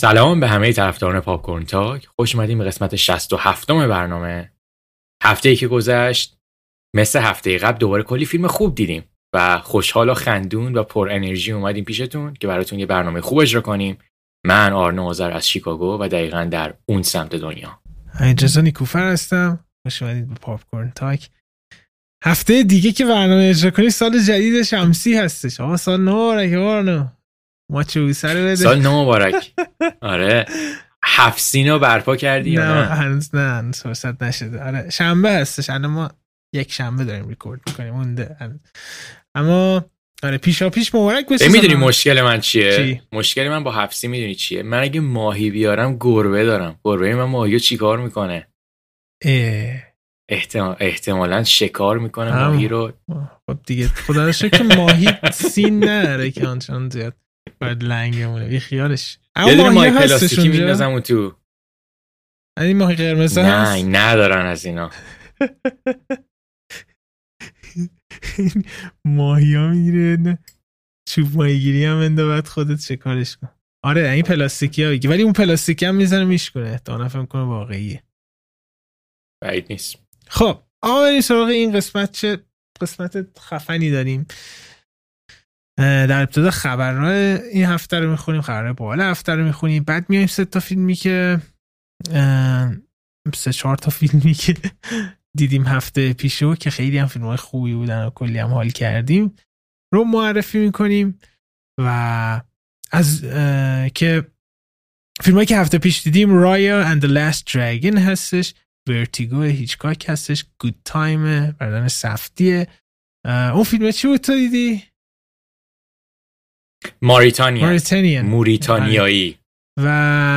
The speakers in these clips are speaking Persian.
سلام به همه طرفداران Popcorn Talk. خوش اومدیم به قسمت 67 برنامه. هفته ای که گذشت مثل هفته قبل دوباره کلی فیلم خوب دیدیم و خوشحال و خندون و پر انرژی اومدیم پیشتون که براتون یه برنامه خوب اجرا کنیم. من آرنو آذر از شیکاگو و دقیقا در اون سمت دنیا. اجازه نیکوفر هستم. خوش اومدید به Popcorn Talk. هفته دیگه که برنامه اجرا کنی سال جدید شمسی هستش. آقا سال نو ما چوبی سر بده. سال نو مبارک. آره. هفت سینو برپا کردی نه هنوز نه هنوز فرصت نشده. آره شنبه هستش. الان ما یک شنبه داریم ریکورد می‌کنیم. مونده. اما آره پیشا پیش مبارک بشه می‌دونی مشکل من چیه؟ چی؟ مشکل من با حفسی می‌دونی چیه؟ من اگه ماهی بیارم گربه دارم. گربه من ماهی چیکار می‌کنه؟ احتمال... احتمالا شکار می‌کنه ماهی رو. خب دیگه خدا که ماهی سین نداره که آنچنان زیاد. باید لنگمونه. بی خیالش. اما ماهی, ماهی پلاستیکی میندازم اون تو. این ماهی قرمز نه ندارن از اینا. ماهی ها می‌گیره چوب ماهی گیری هم انده خودت شکارش کن. آره این پلاستیکی ها ولی اون پلاستیکی هم می‌زنه میشکنه احتمالا فهم کنه واقعیه. بعید نیست. خب آقا سراغ این قسمت چه قسمت خفنی داریم. در ابتدا خبرهای این هفته رو می‌خونیم خبرهای بالا هفته رو می‌خونیم بعد میایم سه تا فیلمی که سه چهار تا فیلمی که دیدیم هفته پیشو که خیلی هم فیلم های خوبی بودن و کلی هم حال کردیم رو معرفی می‌کنیم و از که فیلم که هفته پیش دیدیم Raya and the Last Dragon هستش Vertigo هیچکاک هستش Good Time بردن سفتیه اون فیلم چی بود تو دیدی؟ ماریتانیا. موریتانیایی. و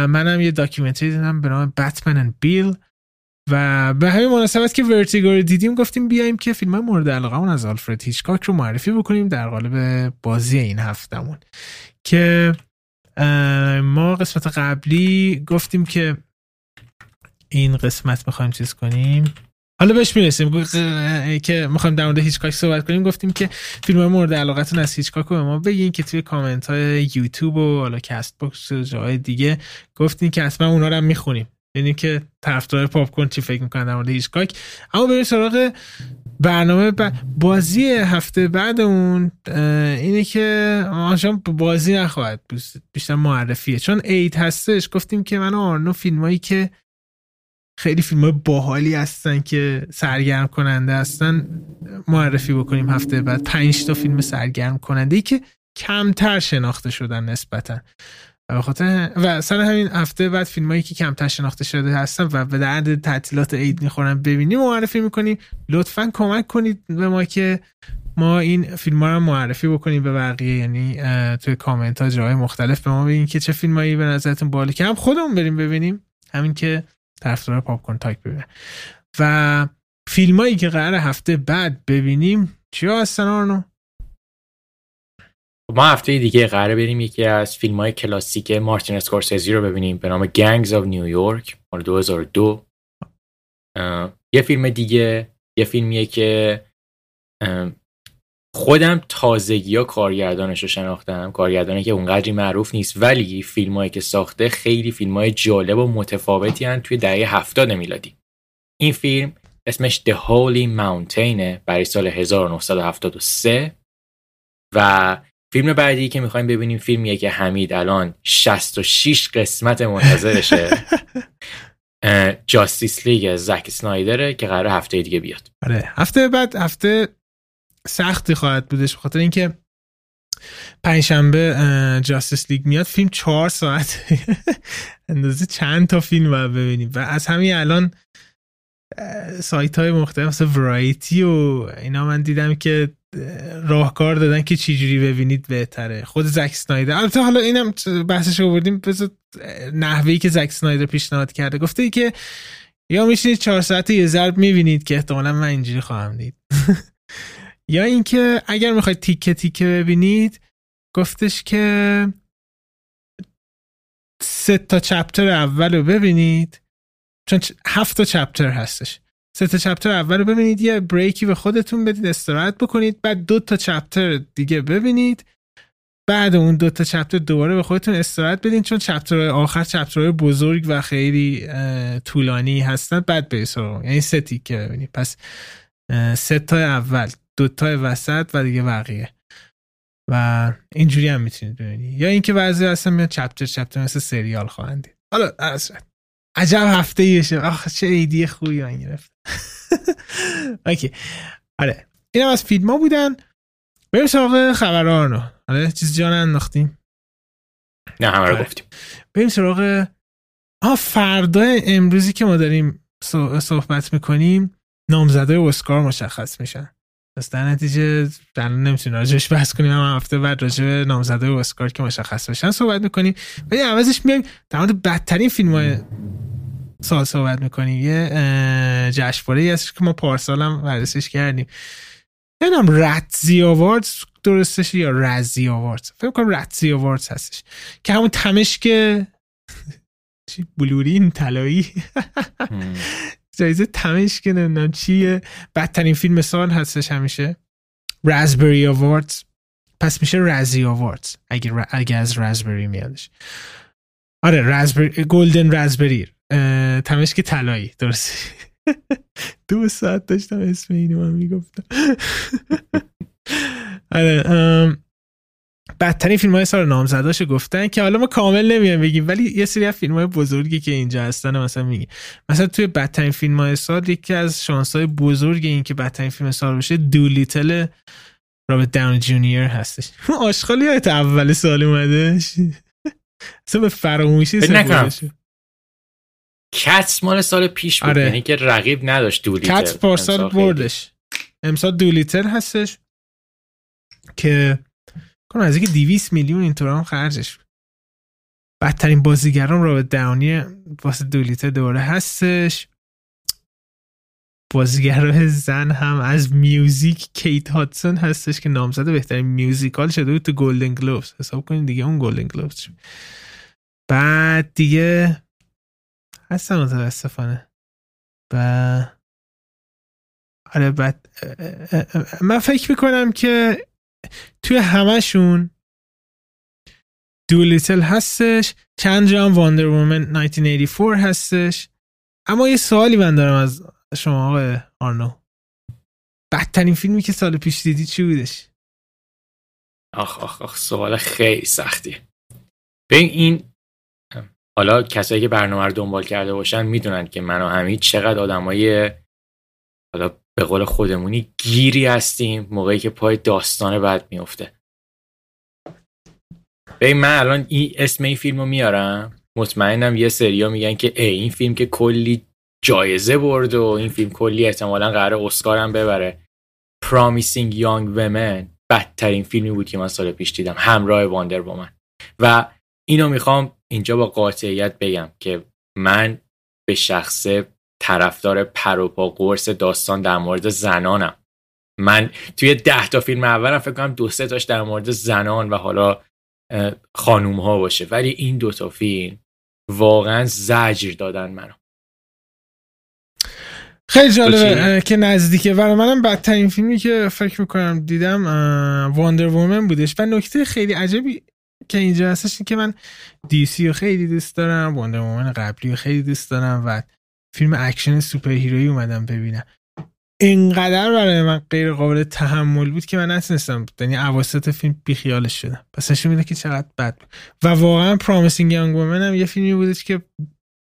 منم یه documentary دیدم به نام Batman and Bill و به همین مناسبت که Vertigo رو دیدیم گفتیم بیایم که فیلم مورد علاقه از آلفرد هیچکاک رو معرفی بکنیم در قالب بازی این هفتمون که ما قسمت قبلی گفتیم که این قسمت می‌خوایم چیز کنیم. حالا بهش می‌رسیم. که می‌خوایم در مورد هیچکاک صحبت کنیم گفتیم که فیلم مورد علاقتون از هیچکاک رو به ما بگین که توی کامنت های یوتیوب و حالا Castbox و جاهای دیگه گفتین که اصلا اونا رو هم می‌خونیم. یعنی که طرفدار Popcorn چی فکر می‌کنن در مورد هیچکاک. اما بریم سراغ برنامه بازی هفته بعد اون اینه که آشان بازی نخواهد بیشتر معرفیه. چون عید هستش گفتیم که من آرنو فیلمایی که خیلی فیلم باحالی هستن که سرگرم کننده هستن. معرفی بکنیم هفته بعد. پنج تا فیلم سرگرم کننده ای که کمتر شناخته شدن نسبتا. و خاطر و سر همین هفته بعد فیلم هایی که کمتر شناخته شده هستن و به درد تعطیلات عید می‌خورن. ببینیم معرفی می‌کنیم. لطفا کمک کنید به ما که ما این فیلم ها رو معرفی بکنیم به بقیه. یعنی توی کامنت ها جاهای مختلف به ما بگین که چه فیلم هایی به نظرتون عالیه که هم خودمون بریم ببینیم. همین که طرفدار Popcorn Talk ببینه. و فیلمایی که قرار هفته بعد ببینیم چیا هستن آرنو؟ ما هفته دیگه قرار بریم یکی از فیلم های کلاسیک مارتین اسکورسیزی رو ببینیم به نام Gangs of New York مال 2002 یه فیلم دیگه یه فیلمیه که خودم تازگی ها کارگردانش رو شناختم. کارگردانی که اونقدری معروف نیست ولی فیلم هایی که ساخته خیلی فیلم های جالب و متفاوتی هن توی دهه هفتاد میلادی. این فیلم اسمش The Holy Mountain برای سال 1973 و فیلم بعدی که می‌خوایم ببینیم فیلمیه که حمید الان 66 قسمت منتظرشه. جاستیس لیگ زک سنایدره که قرار هفته دیگه بیاد. آره هفته بعد هفته سختی خواهد بودش بخاطر اینکه پنجشنبه جاستس لیگ میاد. فیلم چهار ساعت اندازه چند تا فیلم باید ببینیم. و از همین الان سایت های مختلف مثل ورایتی و اینا من دیدم که راهکار دادن که چجوری ببینید بهتره. خود زک سنایدر البته حالا اینم بحثش رو بردیم بذار نحوهی که زک سنایدر پیشنهاد کرده. گفته ای که یا میشینید چهار ساعت یه ضرب می‌بینید که احتمالا من اینجوری خواهم دید. یا اینکه اگر می‌خواید تیکه تیکه ببینید گفتش که سه تا چپتر اول رو ببینید. چون هفت تا چپتر هستش. سه تا چپتر اول رو ببینید یه بریکی به خودتون بدید استراحت بکنید بعد دو تا چپتر دیگه ببینید. بعد اون دو تا چپتر دوباره به خودتون استراحت بدین چون چپتر آخر چپترهای بزرگ و خیلی طولانی هستن. بعد به یعنی سه تیکه ببینید. پس سه تا اول. دو تا وسط و دیگه بقیه. و اینجوری هم می‌تونید ببینید. یا اینکه بعضی اصلا میاد چپتر چپتر مثل سریال خواهند حالا عجب هفته ایشه آخ چه ایدی خوبی من گرفت اوکی. آره. این از فیلم ها بودن. بریم سراغ خبرانو آره چیز جان انداختیم نه همه رو آره. گفتیم. بریم سراغ آه فردا امروزی که ما داریم صحبت می‌کنیم نامزده اسکار مشخص میشن. پس در نتیجه در نمی‌تونیم راجعش بحث کنیم. هم هفته بعد راجع به نامزده اسکار که مشخص بشن صحبت می‌کنیم. ولی عوضش میایم در مورد بدترین فیلم های سال صحبت می‌کنیم. یه جشنواره هست که ما پارسال هم بررسیش کردیم. نمی‌دونم رتزی آواردز درستش یا رزی آواردز فکر کنم رتزی هستش. که همون تمشک چی؟ بلورین طلایی. جایزه تمشک نمی‌دونم چیه. بدترین فیلم سال هستش همیشه. رازبری آواردز پس میشه رزی آواردز اگه, اگه از رازبری میادش. آره رازبری گلدن رازبری تمشک طلایی. درست دو ساعت داشتم اسم اینو من می‌گفتم. آره بدترین فیلم های سال نامزداشو گفتن که حالا ما کامل نمیایم بگیم ولی یه سری از فیلم های بزرگی که اینجا هستن مثلا میگیم مثلا توی بدترین فیلم های سال یکی از شانس های بزرگ این که بدترین فیلم سال بشه دولیتل رابرت داون جونیور هستش. آشغالی های اول سال اومدش اصلا به فراموشی کتس مال سال پیش بود آره. یعنی که رقیب نداشت دولیتر کتس پارسال بردش. امسال دولیتر هستش که کنم از اینکه 200 میلیون اینطور هم خرجش بدترین بازیگران را به داونی واسه دولیتر دوره هستش بازیگر زن هم از میوزیک کیت هاتسون هستش که نامزد بهترین میوزیکال شده بود تو گلدن گلوبز حساب کنید دیگه اون گلدن گلوبز بعد دیگه هستن متاسفانه و آره بعد من فکر می‌کنم که توی همشون دولیتل هستش چند جام واندر وومن 1984 هستش. اما یه سوالی من دارم از شما آقای آرنو. بدترین فیلمی که سال پیش دیدی چی بودش؟ آخ آخ آخ سوال خیلی سختی. به این حالا کسایی که برنامه رو دنبال کرده باشن می‌دونن که من و حمید چقدر آدمای حالا به قول خودمونی گیری هستیم موقعی که پای داستان بعد میفته به من الان این اسم این فیلم رو میارم. مطمئنم یه سریا میگن که ای این فیلم که کلی جایزه برد و این فیلم کلی احتمالا قرار اسکار هم ببره. Promising Young Women بدترین فیلمی بود که من سال پیش دیدم. همراه واندر با من و اینو می‌خوام اینجا با قاطعیت بگم که من به شخصه طرفدار پروپا قرص داستان در مورد زنانم. من توی ده تا فیلم اولم فکر کنم دو سه تاش در مورد زنان و حالا خانوم ها باشه. ولی این دو تا فیلم واقعا زجر دادن منو. خیلی جالبه که نزدیکه و منم بدترین فیلمی که فکر می‌کنم دیدم Wonder Woman بودش. و نکته خیلی عجبی که اینجا هستش که من DC رو خیلی دوست دارم Wonder Woman قبلی رو خیلی دوست دارم و فیلم اکشن superhero ی اومدم ببینم. اینقدر برای من غیر قابل تحمل بود که من نتونستم یعنی اواسط فیلم بیخیالش شدم. پس نشون میده که چقدر بد بود. و واقعا Promising Young Woman هم یه فیلمی بودش که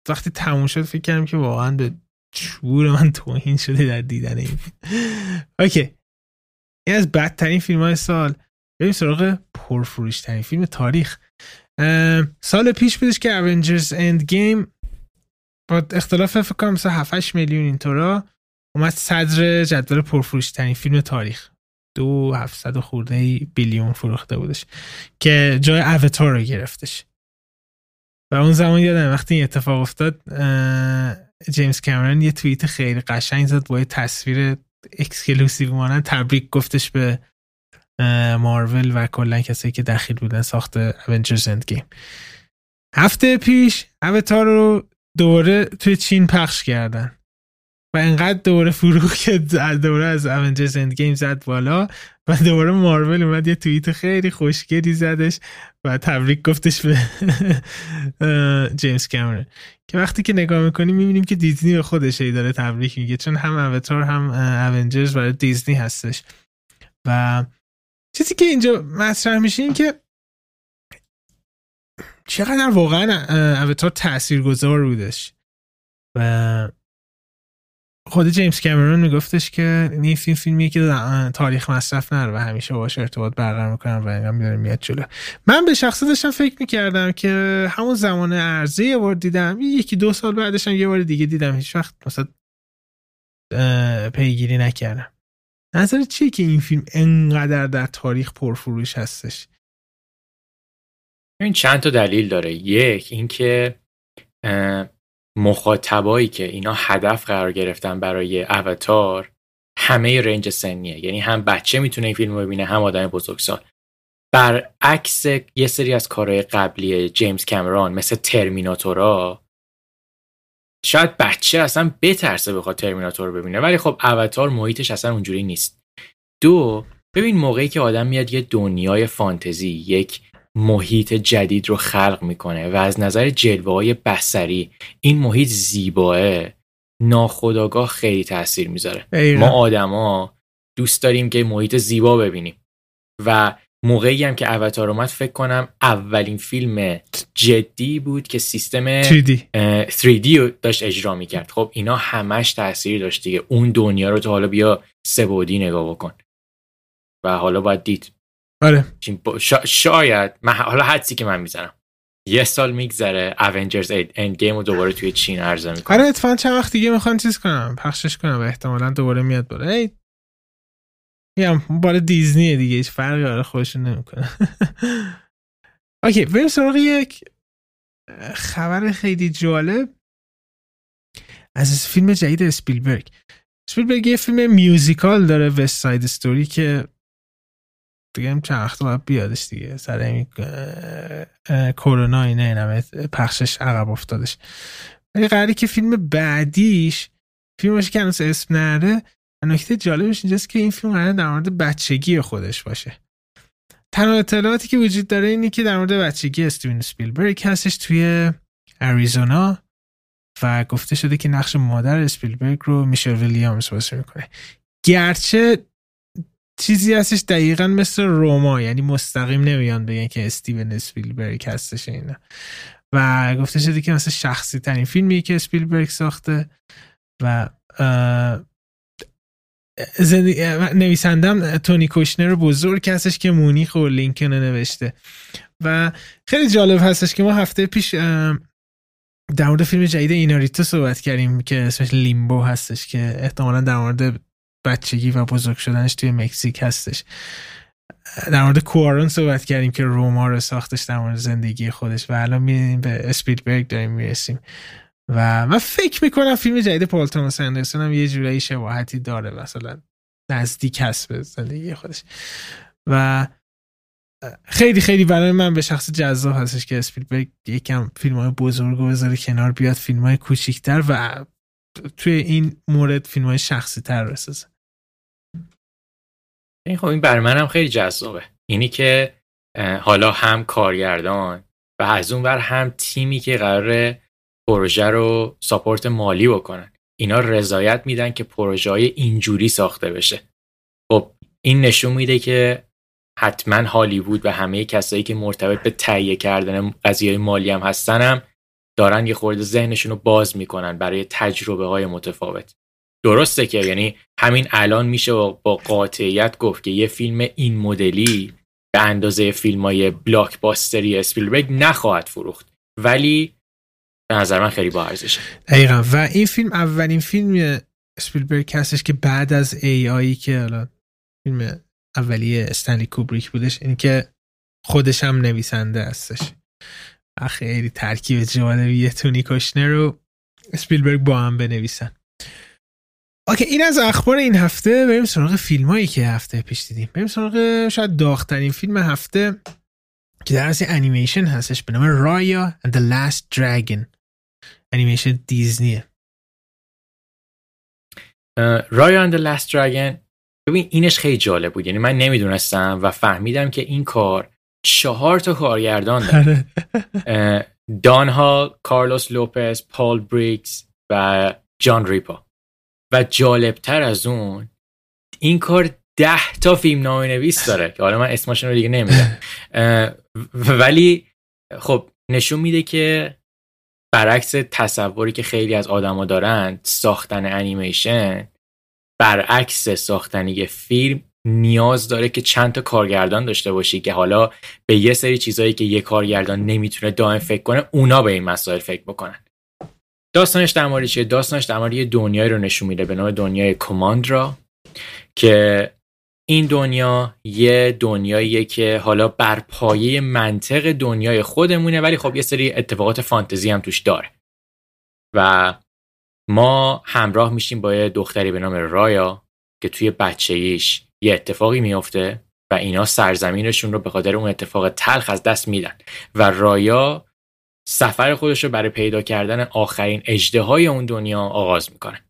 وقتی تموم شد فکر کردم که واقعا به شعور من توهین شده در دیدن این okay. این از بدترین فیلم های سال. بریم سراغ پرفروش ترین فیلم تاریخ. سال پیش بودش که Avengers Endgame با اختلاف فکر کنم مثلا 7 میلیون اینطورا اومد صدر جدول پرفروش ترین فیلم تاریخ. دو هفتصد خورده billion فروخته بودش. که جای Avatar رو گرفتش. و اون زمان یادم وقتی این اتفاق افتاد جیمز کامرون یه توییت خیلی قشنگ زد با یه تصویر exclusive مانند تبریک گفتش به مارول و کلا کسایی که دخیل بودن ساخت Avengers Endgame هفته پیش Avatar رو دوباره توی چین پخش کردن. و انقدر دوباره فروخت که دوباره از Avengers Endgame زد بالا و دوباره مارول اومد یه توییت خیلی خوشگلی زدش و تبریک گفتش به جیمز کامرون. که وقتی که نگاه می‌کنیم می‌بینیم که دیزنی به خودش ای داره تبریک میگه چون هم اوتار هم اونجرز برای دیزنی هستش. و چیزی که اینجا مطرح میشه این که چقدر واقعا اوتار تاثیرگذار بودش. و خود جیمز کامرون میگفتش که این فیلم فیلمیه که تاریخ مصرف نره و همیشه باش ارتباط برقرار می‌کنن و اینم میداره میاد جلو. من به شخصه داشتم فکر می‌کردم که همون زمان ارزه یه بار دیدم یکی دو سال بعدش یه بار دیگه دیدم هیچ وقت مثلا پیگیری نکردم. نظر چیه که این فیلم انقدر در تاریخ پرفروش هستش؟ این چند تا دلیل داره. یک اینکه مخاطبایی که اینا هدف قرار گرفتن برای اوتار همه رنج سنیه. یعنی هم بچه می‌تونه این فیلم رو ببینه هم آدم بزرگسال. برعکس یه سری از کارهای قبلی جیمز کامرون مثل ترمیناتورا شاید بچه اصلا بترسه بخواد ترمیناتور رو ببینه ولی خب اوتار محیطش اصلا اونجوری نیست. دو ببین موقعی که آدم میاد یه دنیای فانتزی یک محیط جدید رو خلق می‌کنه و از نظر جلوه های بسری این محیط زیباه. ناخداگاه خیلی تاثیر می‌ذاره. ما آدما دوست داریم که محیط زیبا ببینیم. و موقعی هم که اوتار اومد فکر کنم اولین فیلم جدی بود که سیستم 3D, 3D رو داشت اجرا می‌کرد. خب اینا همش تاثیر داشت دیگه. اون دنیا رو تا حالا بیا سبودی نگاه بکن. و حالا باید دید. آره شاید من حالا حدسی که من می‌زنم. یه سال میگذره Avengers Endgame رو دوباره توی چین عرضه می‌کنه آره اتفاقا چند وقت دیگه می‌خوان چیز کنن. پخشش کنن. و احتمالا دوباره میاد بالا. ای میگم باز دیزنیه دیگه. هیچ فرقی آره خودشون نمی‌کنه. okay بریم سراغ یک خبر خیلی جالب. از فیلم جدید اسپیلبرگ اسپیلبرگ یه فیلم میوزیکال داره وست ساید استوری که دیگه هم چند وقت باید بیادش دیگه. سر این کرونا اینه اینم پخشش عقب افتادش. ولی قراری که فیلم بعدیش فیلم باشه که هنوز اسم نره نکته جالبش اینجاست که این فیلم قراره در مورد بچگی خودش باشه. تنها اطلاعاتی که وجود داره اینه که در مورد بچگی استیون سپیلبرگ هستش توی اریزونا و گفته شده که نقش مادر اسپیلبرگ رو میشل ویلیامز بازی می‌کنه. گرچه چیزی هستش دقیقا مثل روما یعنی مستقیم نمیان بگن که استیون اسپیلبرگ هستش اینا. و گفته شده که مثل شخصی ترین فیلمی که اسپیلبرگ ساخته و نویسندم تونی کوشنر بزرگ هستش که مونیخ و لینکن نوشته. و خیلی جالب هستش که ما هفته پیش در مورد فیلم جدید ایناریتو صحبت کردیم که اسمش لیمبو هستش که احتمالا در مورد بچگی و بزرگ شدنش توی مکزیک هستش. در مورد کوارون صحبت کردیم که روما رو ساختش در مورد زندگی خودش و الان می‌بینیم به اسپیدبرگ داریم می‌رسیم. و من فکر می‌کنم فیلم جدید پال توماس اندرسون هم یه جورایی شباهتی داره مثلا نزدیک هست به زندگی خودش. و خیلی خیلی برای من به شخص جذاب هستش که اسپیلبرگ یکم فیلم های بزرگ و بذاره کنار بیاد فیلم های و توی این مورد فیلم های شخصی تر بسازه. این خب این برای منم خیلی جذابه. اینی که حالا هم کارگردان و از اون بر هم تیمی که قرار پروژه رو ساپورت مالی بکنن. اینا رضایت میدن که پروژه های اینجوری ساخته بشه. خب این نشون میده که حتما هالیوود و همه کسایی که مرتبط به تهیه کردن قضیه مالی هم هستن دارن یه خورده ذهنشون رو باز می‌کنن برای تجربه های متفاوت. درسته که یعنی همین الان میشه با قاطعیت گفت که یه فیلم این مدلی به اندازه فیلم های بلاک باستری اسپیلبرگ نخواهد فروخت. ولی به نظر من خیلی با ارزشه. دقیقا. و این فیلم اولین فیلم اسپیلبرگ هستش که بعد از A.I. که الان فیلم اولیه استنلی کوبریک بودش این که خودش هم نویسنده هستش. خیلی ترکیب جالبی تونی کشنر رو اسپیلبرگ با هم بنویسن. okay این از اخبار این هفته. بریم سراغ فیلم هایی که هفته پیش دیدیم. بریم سراغ شاید داغترین فیلم هفته که در اصل انیمیشن هستش. به نام Raya and the last dragon. انیمیشن دیزنیه Raya and the Last Dragon ببین اینش خیلی جالب بود. یعنی من نمی‌دونستم و فهمیدم که این کار چهار تا کارگردان داره. آره. دان هال، کارلوس لوپز، پال بریگز و جان ریپا. و جالبتر از اون این کار ده تا فیلم‌نامه نویس داره که حالا من اسمشون رو دیگه نمیدم ولی خب نشون میده که برعکس تصوری که خیلی از آدما دارن ساختن انیمیشن برعکس ساختن یه فیلم نیاز داره که چند تا کارگردان داشته باشی که حالا به یه سری چیزایی که یه کارگردان نمی‌تونه دائم فکر کنه اونا به این مسائل فکر بکنن. داستانش در مورد چیه؟ داستانش در مورد یه دنیایی رو نشون میده به نام دنیای کماندرا که این دنیا یه دنیاییه که حالا بر پایه منطق دنیای خودمونه ولی خب یه سری اتفاقات فانتزی هم توش داره. و ما همراه میشیم با یه دختری به نام رایا که توی بچهیش یه اتفاقی میفته و اینا سرزمینشون رو به خاطر اون اتفاق تلخ از دست میدن. و رایا سفر خودش رو برای پیدا کردن آخرین اجده های اون دنیا آغاز می‌کنه.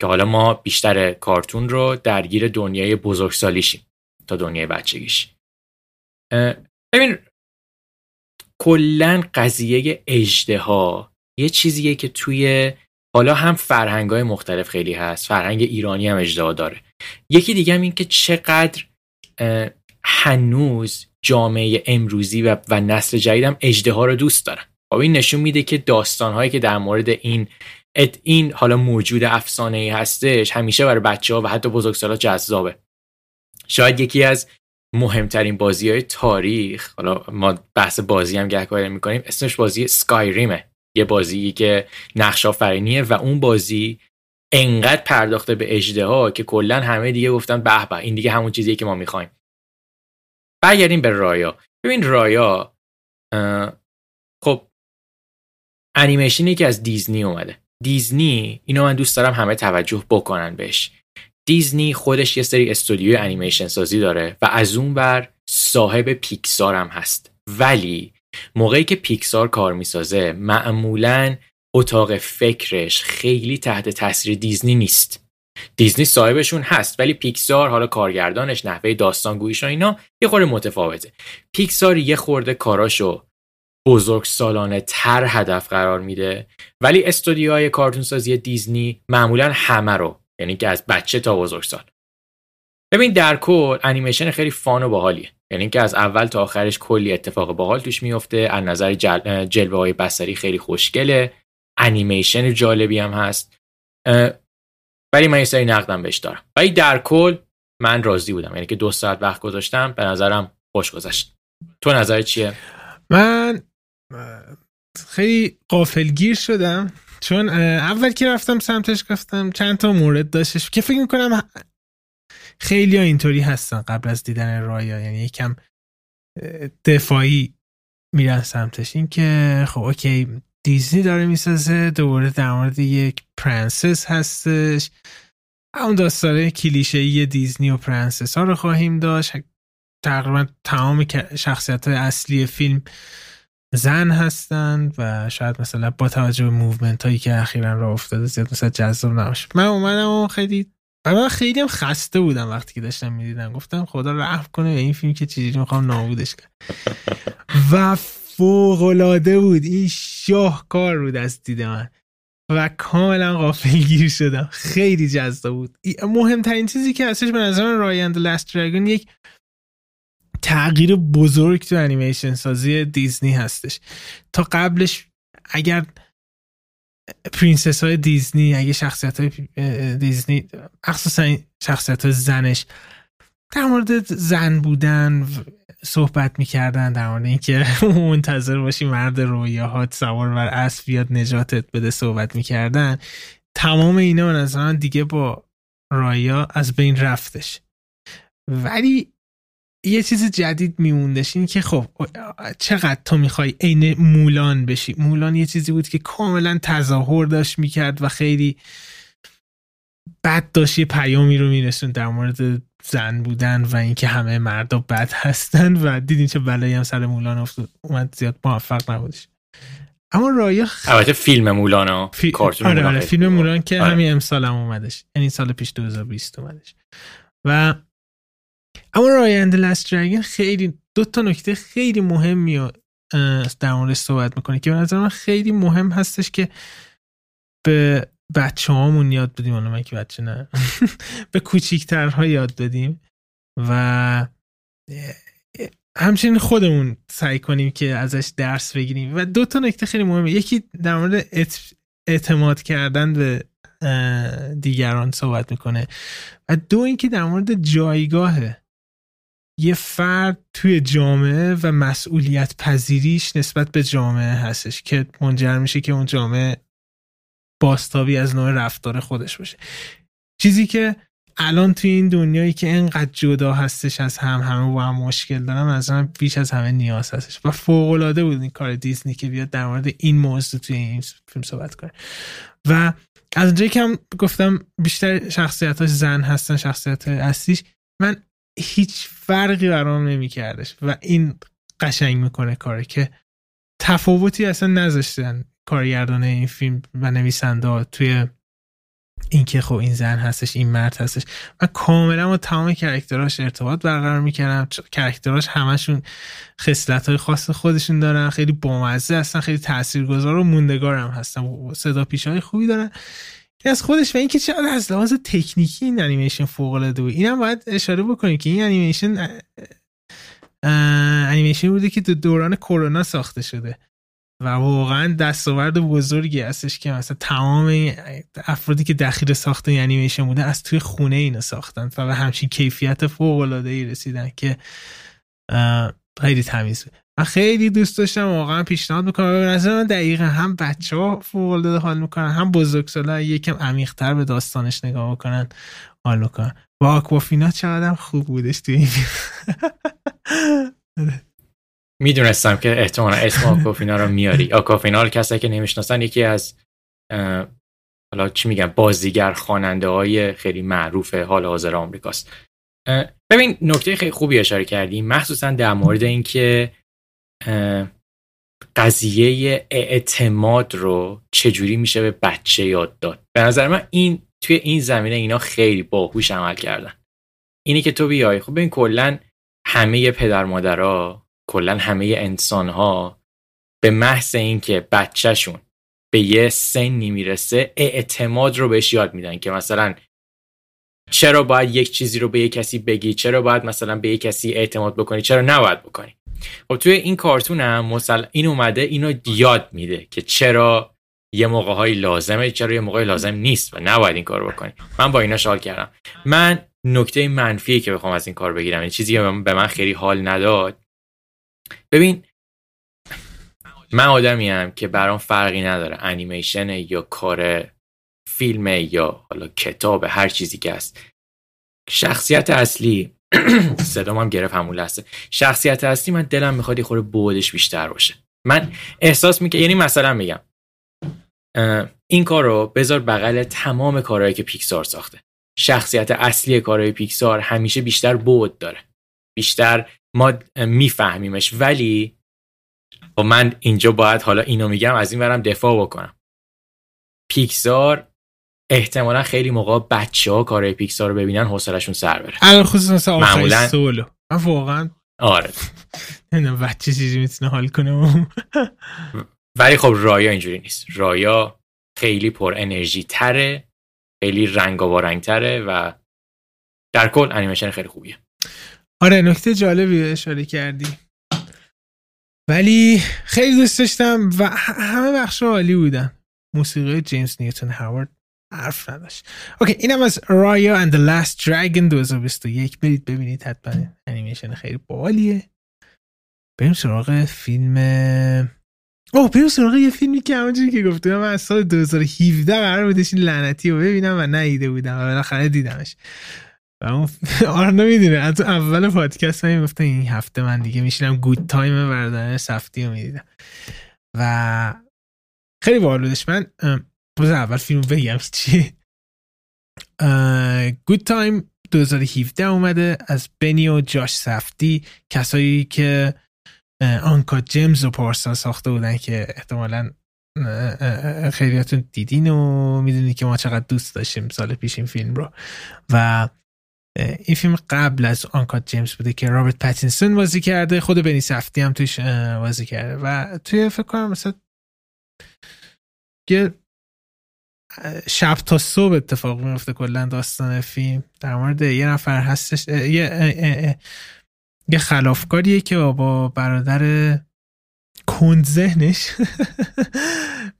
که حالا ما بیشتر کارتون رو درگیر دنیای بزرگسالیشیم تا دنیای بچگیش ببین کلا قضیه اجده ها یه چیزیه که توی حالا هم فرهنگ های مختلف خیلی هست فرهنگ ایرانی هم اجده داره. یکی دیگه هم این که چقدر هنوز جامعه امروزی و, و نسل جدیدم اجده ها رو دوست دارن خب این نشون میده که داستان هایی که در مورد این این حالا موجود افسانه ای هستش همیشه برای بچه ها و حتی بزرگسالا جذابه. شاید یکی از مهمترین بازی های تاریخ حالا ما بحث بازی هم گهگاهی می‌کنیم اسمش بازی سکایریمه. یه بازی که نقش آفرینیه و اون بازی انقدر پرداخته به اجده ها که کلا همه دیگه گفتن به به این دیگه همون چیزیه که ما می‌خوایم. برگردیم به رایا ببین رایا خب انیمیشنی که از دیزنی اومده. دیزنی اینو من دوست دارم همه توجه بکنن بهش. دیزنی خودش یه سری استودیوی انیمیشن سازی داره و از اون بر صاحب پیکسار هم هست. ولی موقعی که پیکسار کار می‌سازه معمولا اتاق فکرش خیلی تحت تاثیر دیزنی نیست. دیزنی صاحبشون هست ولی پیکسار حالا کارگردانش نحوه داستانگوییش و اینا یه خورده متفاوته. پیکسار یه خورده کاراشو بزرگ سالانه تر هدف قرار میده ولی استودیوهای کارتون سازی دیزنی معمولا همه رو یعنی که از بچه تا بزرگسال ببین در کل انیمیشن خیلی فان و باحالیه یعنی که از اول تا آخرش کلی اتفاق باحال توش میفته از نظر جل... جلوه های بصری خیلی خوشگله انیمیشن جالبی هم هست. ولی من یه سری نقدم بهش دارم. ولی در کل من راضی بودم. یعنی که دو ساعت وقت گذاشتم به نظرم خوش گذشت. تو نظرت چیه؟ من خیلی غافلگیر شدم. چون اول که رفتم سمتش گفتم چند تا مورد داشتش که فکر می‌کنم خیلی ها اینطوری هستن قبل از دیدن رایا یعنی یکم دفاعی میرن سمتش. این که خب okay دیزنی داره می‌سازه دوباره در مورد یک پرنسس هستش. اون داستانه کلیشه دیزنی و پرنسس ها رو خواهیم داشت. تقریبا تمام شخصیت های اصلی فیلم زن هستند و شاید مثلا با توجه به movement هایی که اخیرا راه افتاده زیاد مثلا جذاب نباشه. من اومدم و خیلی و من خیلی هم خسته بودم وقتی که داشتم می‌دیدم. گفتم خدا رحم کنه به این فیلم که چیزی می‌خوام نابودش کنم. و فوق‌العاده بود. این شاهکار بود از دید من. و کاملا غافلگیر شدم. خیلی جذاب بود. مهمترین چیزی که هستش به نظر من Raya and the Last Dragon یک تغییر بزرگ تو انیمیشن سازی دیزنی هستش. تا قبلش اگر princess های دیزنی اگه شخصیت های دیزنی مخصوصا شخصیت های زنش در مورد زن بودن صحبت می‌کردن در مورد اینکه منتظر باشی مرد رویاهات سوار بر اسب بیاد نجاتت بده صحبت می‌کردن. تمام اینا به دیگه با رایا از بین رفتش. ولی یه چیز جدید میموندش این که خب چقدر تو می‌خوای عین مولان بشی؟ مولان یه چیزی بود که کاملا تظاهر داشت می‌کرد و خیلی بد داشت یه پیامی رو میرسون در مورد زن بودن و اینکه همه مردا بد هستن و دیدین چه بلایی هم سر مولان افتاد اومد زیاد موفق نبودش اما رایا البته فیلم مولانا فی... کارتون آره آره خیلی فیلم. مولان که آره. همین امسال هم اومدش یعنی سال پیش 2020 اومدش و اما رای اند لاست دراگون خیلی دو تا نکته خیلی مهمی رو در موردش صحبت می‌کنه که به نظر من خیلی مهم هستش که به بچه هامون یاد بدیم من که بچه نه به کوچیکترها یاد بدیم و همچنین خودمون سعی کنیم که ازش درس بگیریم. و دو تا نکته خیلی مهمه. یکی در مورد اعت- اعتماد کردن به دیگران صحبت می‌کنه. و دو اینکه در مورد جایگاه یه فرد توی جامعه و مسئولیت پذیریش نسبت به جامعه هستش که منجر میشه که اون جامعه باستابی از نوع رفتار خودش باشه. چیزی که الان توی این دنیایی که انقدر جدا هستش از هم همه با هم مشکل دارن از من بیش از همه نیاز هستش. و فوق العاده بود این کار دیزنی که بیاد در مورد این موضوع توی این فیلم صحبت کنه. و از اونجایی که هم گفتم بیشتر شخصیتاش زن هستن شخصیت اصلیش من هیچ فرقی برام نمیکردش. و این قشنگ می‌کنه کاره که تفاوتی اصلا نذاشتن. کارگردان این فیلم و نویسنده توی اینکه خب این زن هستش این مرد هستش من کاملا با تمام character اش ارتباط برقرار می‌کردم character اش همشون خصلت های خاص خودشون دارن خیلی بامزه هستن خیلی تاثیرگذار و موندگار هم هستن. صدا پیش های خوبی دارن. این از خودش و اینکه چقدر از لحاظ تکنیکی این انیمیشن فوق العاده بود. اینم باید اشاره بکنیم که این انیمیشن انیمیشن بوده که تو دوران کرونا ساخته شده. و واقعا دستاورد بزرگی هستش که مثلا تمام افرادی که دخیل ساخته این انیمیشن بودن از توی خونه اینو ساختن و به همچین کیفیت فوق العاده ای رسیدن که خیلی تمیز بود. من خیلی دوست داشتم واقعا پیشنهاد می‌کنم. به نظر من دقیقا هم بچه ها فوق العاده حال می‌کنن هم بزرگسالا یکم عمیق‌تر به داستانش نگاه می‌کنن حال می‌کنن. و آکوافینا چقدر خوب بودش توی این می‌دونستم که احتمالا اسم آکوفینا رو میاری. آکوفینا رو کسایی که نمی‌شناسن یکی از حالا چی میگم بازیگر خواننده های خیلی معروف حال حاضر آمریکاست. ببین نکته خیلی خوبی اشاره کردی مخصوصا در مورد اینکه قضیه اعتماد رو چجوری میشه به بچه یاد داد. به نظر من این توی این زمینه اینا خیلی باهوش عمل کردن. اینی که تو بیای خب ببین کلا همه پدر مادرها کلا همه انسان ها به محض اینکه بچهشون به یه سنی می‌رسه اعتماد رو بهش یاد میدن که مثلا چرا باید یک چیزی رو به یک کسی بگی؟ چرا باید مثلا به یک کسی اعتماد بکنی؟ چرا نباید بکنی؟ خب توی این کارتون هم مثلا این اومده اینو یاد میده که چرا یه موقع های لازمه چرا یه موقع لازم نیست و نباید این کار بکنی. من با اینا شال کردم. من نکته منفی که بخوام از این کار بگیرم. این چیزی که به من خیلی حال نداد ببین من آدمی هم که برام فرقی نداره. انیمیشن یا کار فیلم یا حالا کتاب هر چیزی که هست. شخصیت اصلی صدام هم گرفت همون لحظه. شخصیت اصلی من دلم می‌خواد یه خورده بودش بیشتر باشه. من احساس می‌کنم یعنی مثلا میگم این کار رو بذار بغل تمام کارهایی که پیکسار ساخته. شخصیت اصلی کارهای پیکسار همیشه بیشتر بود داره. بیشتر ما میفهمیمش. ولی و من اینجا باید حالا اینو میگم از این برم دفاع بکنم. پیکسار احتمالا خیلی موقع بچه ها کارهای پیکسار رو ببینن حوصلشون سر بره. الان خصوص مثلا معمولاً- سولو من واقعا آره. نمی‌دونم بچه چیزی می‌تونه حال کنه. ولی خب رایا اینجوری نیست. رایا خیلی پر انرژی تره خیلی رنگ و تره و در کل انیمیشن خیلی خوبیه. آره نکته جالبی اشاره کردی. ولی خیلی دوست داشتم و همه بخش عالی بودن. موسیقی جیمز نیوتن هاورد حرف نداشت. اوکی اینم از رایا the last dragon 2021 برید ببینید حتما انیمیشن خیلی بالیه. بریم سراغ فیلم اوه بریم سراغ یه فیلمی که همونجوری که گفتم من از سال 2017 قرار بودش این لعنتی رو ببینم و ندیده بودم و بالاخره دیدمش. اون آرنا می‌دونه از اول پادکست من گفتم این هفته من دیگه میشینم Good Time برادران سفدی رو می‌دیدم. و خیلی باحال بودش. من بذار اول فیلم بگم چی؟ Good Time 2017 اومده. از بنی و جاش سفدی کسایی که آنکا جیمز و پارسا ساخته بودن که احتمالا خیلیاتون دیدین و می‌دونید که ما چقدر دوست داشتیم سال پیش این فیلم رو. و این فیلم قبل از آنکات جیمز بوده که رابرت پتینسون بازی کرده خود بنی سفتی هم توش بازی کرده. و توی فکر کنم مثلا یه شب تا صبح اتفاق میفته کلا داستان فیلم. در مورد یه نفر هستش یه, یه خلافکاریه که با برادر کند ذهنش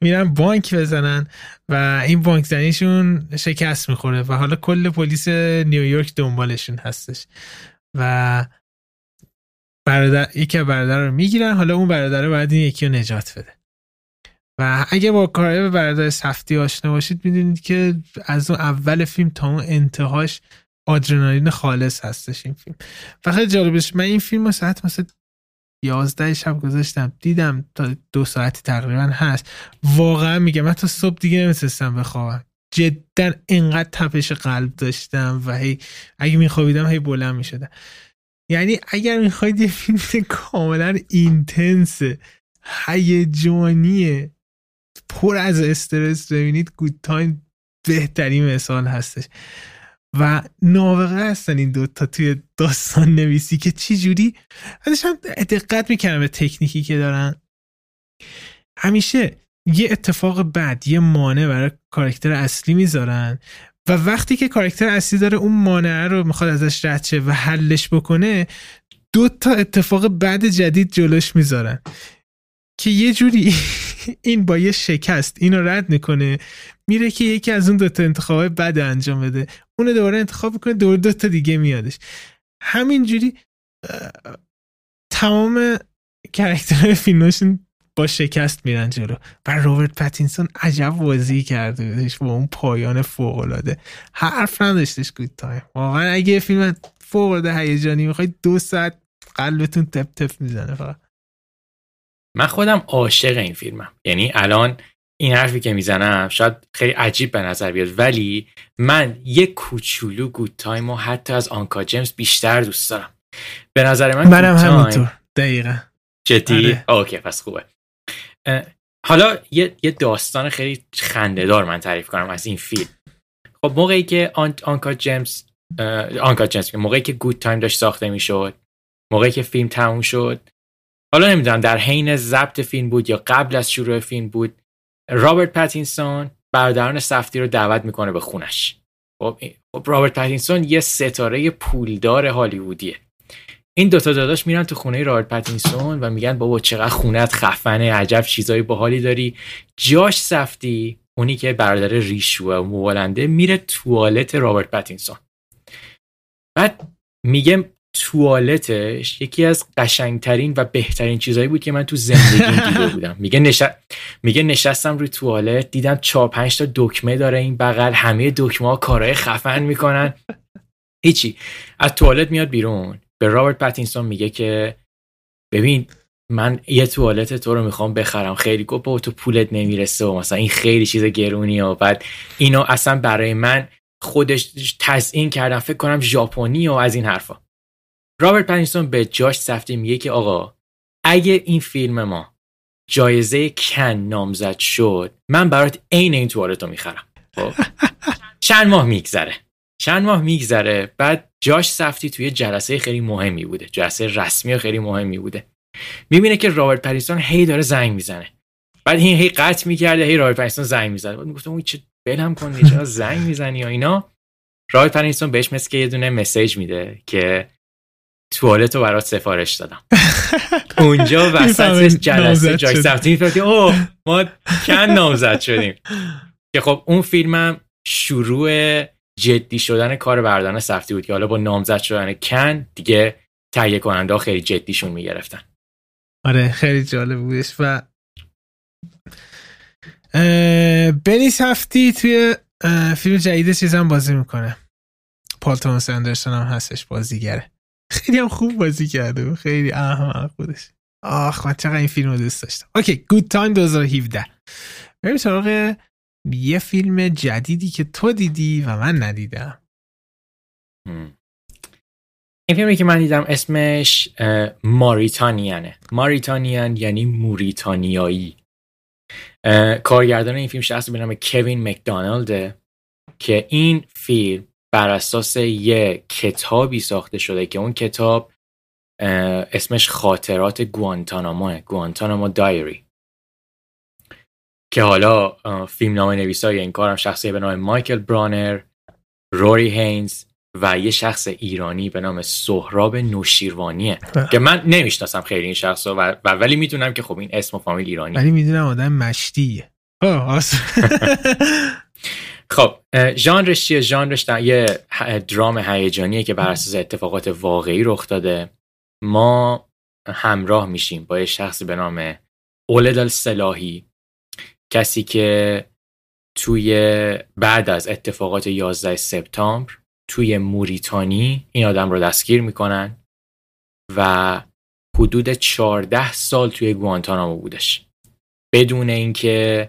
میرن بانک بزنن و این بانک زنیشون شکست می‌خوره و حالا کل پلیس نیویورک دنبالشون هستش. و برادر یکی برادر رو می‌گیرن. حالا اون برادر باید این یکی رو نجات بده. و اگه با کارهای برادر سفتی آشنا باشید می‌دونید که از اون اول فیلم تا اون انتهاش آدرنالین خالص هستش این فیلم. فقط جالبش من این فیلم رو ساعت مثلا یازده شب گذاشتم. دیدم تا دو ساعتی تقریبا هست. واقعا میگم من تا صبح دیگه نمی‌تونستم بخوابم. جدا انقدر تپش قلب داشتم و هی اگه میخوابیدم هی بلند می‌شدم. یعنی اگر می‌خواید یه فیلم کاملا intense هیجانیه پر از استرس ببینید Good Time بهترین مثال هستش. و نابغه هستن این دوتا توی داستان نویسی که چی جوری؟ هم دقت می‌کنم به تکنیکی که دارن. همیشه یه اتفاق بد یه مانع برای کارکتر اصلی می‌ذارن و وقتی که کارکتر اصلی داره اون مانع رو می‌خواد ازش رد شه و حلش بکنه دو تا اتفاق بد جدید جلوش می‌ذارن که یه جوری این با یه شکست اینو رد می‌کنه میره که یکی از اون دوتا انتخابای بد انجام بده. اونو دوباره انتخاب می‌کنه دور دوتا دیگه میادش. همینجوری تمام character های فیلمشون با شکست میرن جلو و رابرت پتینسون عجب بازی کرده بودش با اون پایان فوق العاده حرف نداشتش Good Time واقعا اگه فیلم فوق العاده هیجانی می‌خواید دو ساعت قلبتون تپ تپ می‌زنه فقط. من خودم عاشق این فیلمم. یعنی الان این حرفی که می‌زنم شاید خیلی عجیب به نظر بیاد ولی من یک کوچولو Good Time و حتی از Uncut Gems بیشتر دوست دارم. به نظر من منم همینطور دقیقا. جدی؟ آره. okay پس خوبه. حالا یه, یه داستان خیلی خندهدار من تعریف کنم از این فیلم. خب موقعی که Uncut Gems Uncut Gems موقعی که Good Time داشت ساخته می‌شد موقعی که فیلم تموم شد. حالا نمی‌دونم در حین ضبط فیلم بود یا قبل از شروع فیلم بود رابرت پتینسون برادران سفدی رو دعوت می‌کنه به خونش. خب, خب رابرت پتینسون یه ستاره پولدار هالیوودیه. این دوتا داداش میرن تو خونه رابرت پتینسون و میگن بابا چقدر خونت خفنه عجب چیزایی باحالی داری. جاش سفدی اونی که برادر ریشو و مو بلنده میره توالت رابرت پتینسون. بعد میگه توالتش یکی از قشنگترین و بهترین چیزهایی بود که من تو زندگی دیده بودم. میگه, نش... میگه نشستم روی توالت دیدم چهار پنج تا دکمه داره این بغل همه دکمه ها کارهای خفن می‌کنن. هیچی. از توالت میاد بیرون. به رابرت پتینسون میگه که ببین من یه توالت تو رو می‌خوام بخرم. خیلی گفت تو پولت نمی‌رسه و مثلا این خیلی چیز گرونی و بعد اینو اصلا برای من خودش تزیین کردم. فکر کنم ژاپنی و از این حرفا. رابرت پنیستون به جاش سفتی میگه که آقا اگه این فیلم ما جایزه کن نامزد شد من برات عین این توالت رو می‌خرم. خب؟ چند ماه میگذره. چند ماه میگذره بعد جاش سفتی توی جلسه خیلی مهمی بوده. جلسه رسمی و خیلی مهمی بوده. می‌بینه که رابرت پریستون هی داره زنگ می‌زنه. بعد این هی قطع می‌کرده هی رابرت پریستون زنگ می‌زنه. بعد می‌گفتم اون چه بلم کن چرا زنگ می‌زنی یا اینا؟ رابرت پریستون بهش مثل که یه دونه مسیج میده که توالت رو برات سفارش دادم. اونجا وسط جلسه جای سفتی می‌فهمید اوه ما کن نامزد شدیم. که خب اون فیلمم شروع جدی شدن کار بردان سفتی بود که حالا با نامزد شدن کن دیگه تهیه کننده خیلی جدیشون می‌گرفتن. آره خیلی جالب بودش و بنی سفدی توی فیلم جدید چیزم بازی می‌کنه. پال توماس اندرسون هم هستش بازیگره. خیلی هم خوب بازی کرده. خیلی احمق خودش. آخ من چقدر این فیلم رو دوست داشتم. okay Good Time 2017 بریم سراغ یه فیلم جدیدی که تو دیدی و من ندیدم. این فیلمی که من دیدم اسمش ماریتانیانه. ماریتانیان یعنی موریتانیایی. کارگردان این فیلم شخصی به نام کوین مکدانالده که این فیلم بر اساس یه کتابی ساخته شده که اون کتاب اسمش خاطرات گوانتانامو گوانتانامو دایری. که حالا فیلم نام نویسای این کارم شخصی به نام مایکل برانر روری هینز و یه شخص ایرانی به نام سهراب نوشیروانیه که من نمی‌شناسم خیلی این شخص و, و ولی می‌دونم که خب این اسم و فامیل ایرانی. ولی می‌دونم آدم مشتیه. خب ژانرش چیه؟ ژانرش یه درام هیجانیه که بر اساس اتفاقات واقعی رخ داده. ما همراه میشیم با یه شخصی به نام اولد سلاحی کسی که توی بعد از اتفاقات 11 سپتامبر توی موریتانی این آدم رو دستگیر می‌کنن و حدود 14 سال توی گوانتانامو بودش. بدون اینکه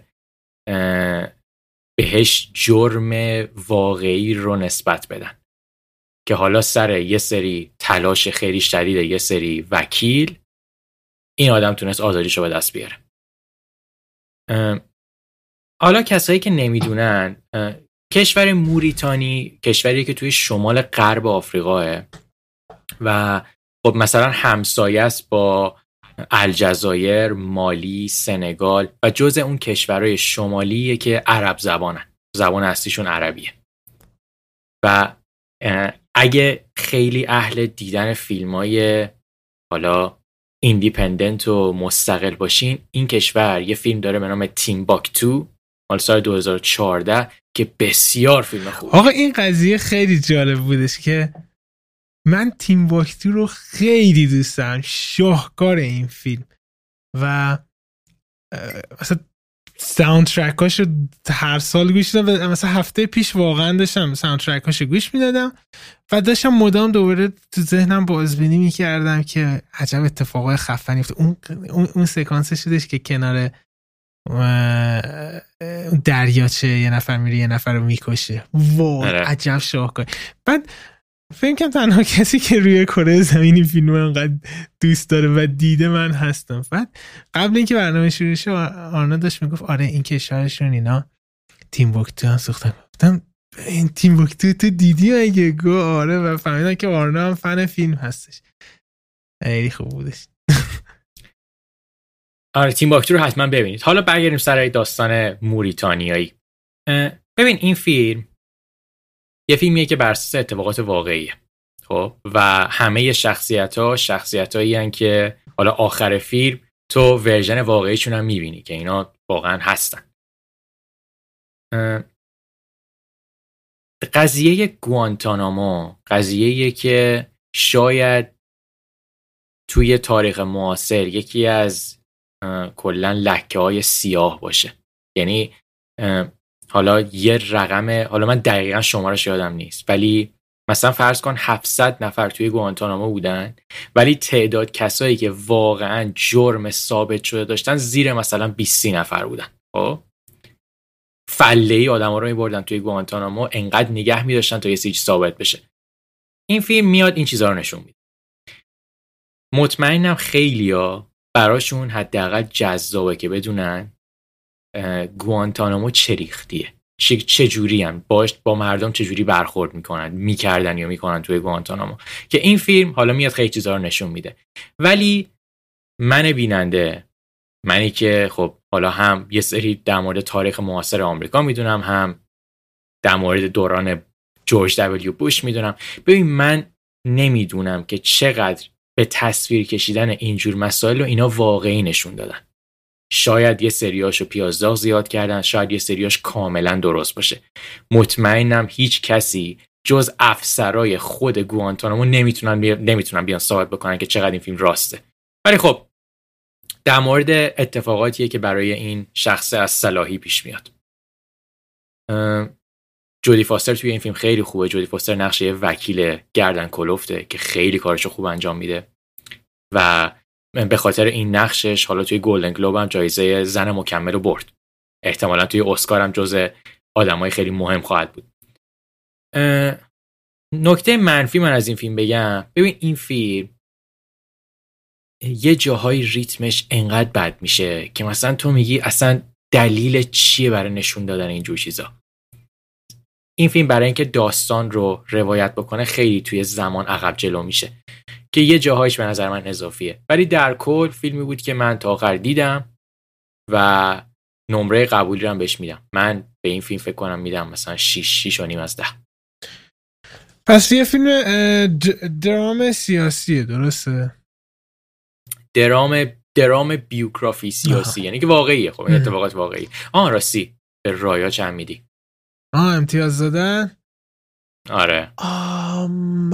بهش جرم واقعی رو نسبت بدن. که حالا سر یه سری تلاش خیلی شدید یه سری وکیل این آدم تونست آزادیشو به دست بیاره. حالا کسایی که نمی‌دونن کشور موریتانی کشوری که توی شمال غرب آفریقاه و خب مثلا همسایه است با الجزایر، مالی، سنگال و جز اون کشورهای شمالیه که عرب زبانن. زبان اصلیشون عربیه. و اگه خیلی اهل دیدن فیلم های حالا independent و مستقل باشین این کشور یه فیلم داره به نام تیمباکتو مال سال 2014 که بسیار فیلم خوب آقا این قضیه خیلی جالب بودش که من تیمباکتو رو خیلی دوست دارم. شاهکار این فیلم. و مثلا soundtrack رو هر سال گوش دادم مثلا هفته پیش واقعا داشتم soundtrack رو گوش می‌دادم و داشتم مدام دوباره تو ذهنم بازبینی می‌کردم که عجب اتفاقای خفنی افتاد. اون اون, اون سکانس شدش که کنار دریاچه یه نفر میره یه نفر رو می‌کشه. وای آره. عجب شاهکار. بعد فکر کنم تنها کسی که روی کره زمینی فیلم انقدر دوست داره و دیده من هستم. بعد قبل اینکه برنامه شروع شه آرنا داشت می‌گفت آره این کشورشون اینا تیم بوکتو هم سوختن گفتم این تیم بوکتو تو دیدی اگه؟ گو آره و فهمیدم که آرنا هم فن فیلم هستش. خیلی خوب بودش. آره تیم باکتو رو حتما ببینید. حالا برگردیم سر داستان موریتانیایی. ببین این فیلم یه فیلمیه که بر اساس اتفاقات واقعیه. خب؟ و همه شخصیت ها شخصیت که حالا آخر فیلم تو ورژن واقعیشون هم می‌بینی که اینا واقعا هستن. قضیه گوانتانامو قضیه که شاید توی تاریخ معاصر یکی از کلا لکه های سیاه باشه. یعنی حالا یه رقم حالا من دقیقا شمارش یادم نیست ولی مثلا فرض کن 700 نفر توی گوانتانامو بودن ولی تعداد کسایی که واقعا جرم ثابت شده داشتن زیر مثلا 20 نفر بودن. خب؟ فله ای آدم ها رو میبردن توی گوانتانامو انقدر نگه میداشتن تا یه سیچ ثابت بشه. این فیلم میاد این چیزها رو نشون میده. مطمئنم خیلیا براشون حداقل جذابه که بدونن گوانتانامو چریختیه چه جوری هم باش با مردم چه جوری برخورد می‌کنن؟ می‌کردن یا می‌کنن توی گوانتانامو؟ که این فیلم حالا میاد خیلی چیزا رو نشون میده. ولی من بیننده منی که خب حالا هم یه سری در مورد تاریخ معاصر آمریکا می‌دونم هم در مورد دوران جورج دبلیو بوش می‌دونم. ببین من نمی‌دونم که چقدر به تصویر کشیدن اینجور مسائل رو اینا واقعی نشون دادن. شاید یه سریاشو پیازداغ زیاد کردن شاید یه سریاش کاملا درست باشه. مطمئنم هیچ کسی جز افسرای خود گوانتانامو نمی‌تونن نمی‌تونن بیان ثابت بکنن که چقدر این فیلم راسته. ولی خب در مورد اتفاقاتیه که برای این شخص از صلاحی پیش میاد. جودی فاستر توی این فیلم خیلی خوبه. جودی فاستر نقشه وکیل گردن کلفته که خیلی کارشو خوب انجام میده و به خاطر این نقشش حالا توی گلدن گلوب هم جایزه زن مکمل رو برد. احتمالا توی اسکار هم جز آدمای خیلی مهم خواهد بود. نکته منفی من از این فیلم بگم. ببین این فیلم یه جاهای ریتمش انقدر بد میشه که مثلا تو میگی اصلا دلیل چیه برای نشون دادن اینجور چیزا. این فیلم برای اینکه داستان رو روایت بکنه خیلی توی زمان عقب جلو میشه. که یه جاهایش به نظر من اضافیه. ولی در کل فیلمی بود که من تا آخر دیدم و نمره قبولی رو هم بهش میدم. من به این فیلم فکر کنم میدم مثلا 6 6 و نیم از 10 پس یه فیلم درام سیاسیه درسته؟ درام درام بیوگرافی سیاسی. یعنی که واقعیه. خب این اتفاقات واقعی آن راستی. به رایا چند میدی. آه امتیاز دادن؟ آره. آم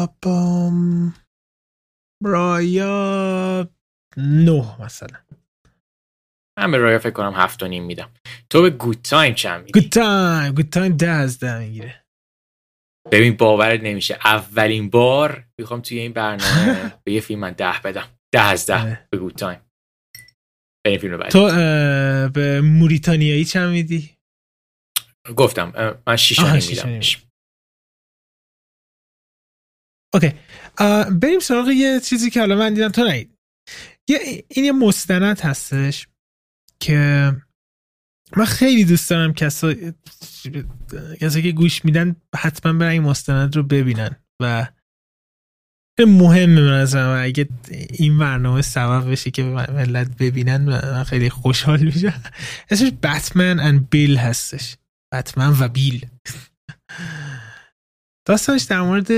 رایا نه مثلا. من به رایا فکر کنم هفت و نیم میدم. تو به Good Time چند میدی؟ Good Time Good Time ده از ده می‌گیره. ببین باورت نمیشه. اولین بار می‌خوام توی این برنامه به یه فیلم من ده بدم. ده از ده به Good Time بریم فیلم بعد تو به موریتانیایی چند میدی؟ گفتم من شیش و نیم میدم. اوکی. بریم سراغ یه چیزی که حالا من دیدم. تو نید یه این یه مستند هستش که من خیلی دوست دارم کسا کسایی که گوش میدن حتما برن این مستند رو ببینن و مهمه من از اگه این برنامه سبب بشه که ملت ببینن من خیلی خوشحال میشم. اسمش بتمن ان بیل هستش. بتمن و بیل. داستانش در مورد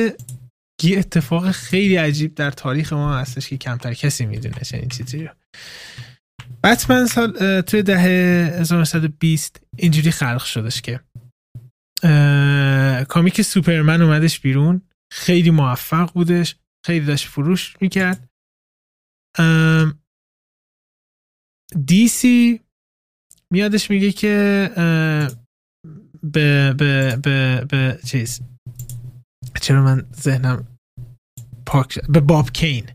یه اتفاق خیلی عجیب در تاریخ ما هستش که کمتر کسی می‌دونه چنین چیزی رو. بتمن سال توی دهه 1920 اینجوری خلق شدش که کامیک سوپرمن اومدش بیرون خیلی موفق بودش خیلی داشت فروش می‌کرد. دیسی میادش میگه که به به به به چیز چرا من ذهنم پاک به باب کین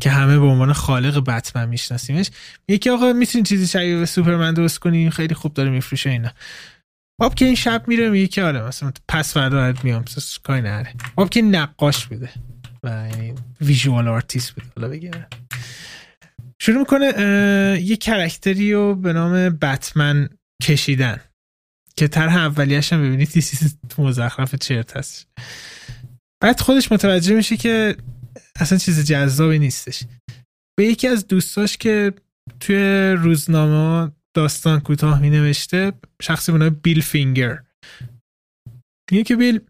که همه به عنوان خالق بتمن میشناسیمش. یکی آقا می‌تونی چیزی شبیه به سوپرمن درست کنی؟ خیلی خوب داره میفروشه اینا. باب کین شب میره میگه که آره مثلا پس فردا میام کاری نره باب کین نقاش بوده و یعنی visual artist بوده. حالا بگه شروع می‌کنه یه character ی رو به نام بتمن کشیدن که طرح اولیش هم ببینید. تیسی مزخرف چرت هست بعد خودش متوجه میشه که اصلا چیز جذابی نیستش. به یکی از دوستاش که توی روزنامه داستان کوتاه می نوشته شخصی به بیل فینگر. میگه که بیل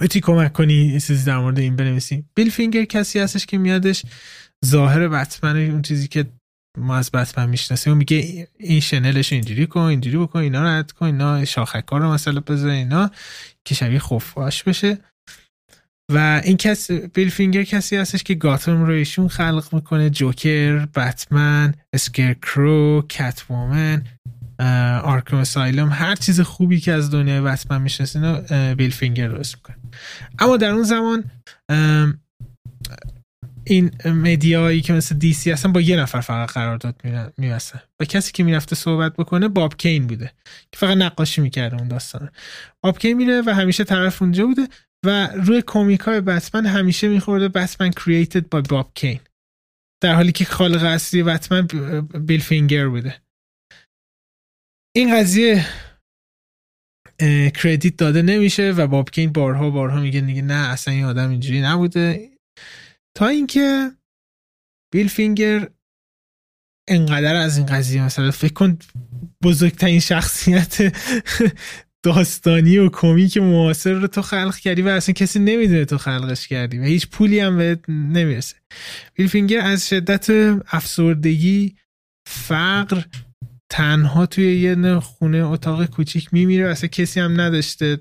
می‌تونی کمک کنی یه چیزی در مورد این بنویسی؟ بیل فینگر کسی هستش که میادش ظاهر بتمن اون چیزی که ما از بتمن می‌شناسیم میگه این شنلش اینجوری کن اینجوری بکن اینا رو رد کن اینا شاخک رو مثلا بذار اینا که شبیه خفاش بشه. و این کس بیل فینگر کسی هستش که گاتم رو ایشون خلق می‌کنه. جوکر بتمن Scarecrow Catwoman Arkham Asylum هر چیز خوبی که از دنیای بتمن می‌شناسین بیل فینگر درست می‌کنه. اما در اون زمان این مدیایی که مثل دی سی هستن با یه نفر فقط قرارداد میبستن. و کسی که می‌رفته صحبت بکنه باب کین بوده که فقط نقاشی می‌کرده اون داستان باب کین میره و همیشه طرف اونجا بوده. و روی کمیک های بتمن همیشه میخورده بتمن created by باب کین در حالی که خالق اصلی بتمن بیل فینگر بوده. این قضیه کردیت داده نمیشه و باب کین بارها بارها میگه دیگه نه اصلا این آدم اینجوری نبوده. تا اینکه بیل فینگر انقدر از این قضیه مثلا فکر کن بزرگترین شخصیت داستانی و کمیک معاصر رو تو خلق کردی و اصلا کسی نمی‌دونه تو خلقش کردی و هیچ پولی هم بهت نمی‌رسه. بیل فینگر از شدت افسردگی فقر تنها توی یه خونه اتاق کوچیک میمیره اصلا کسی هم نداشته.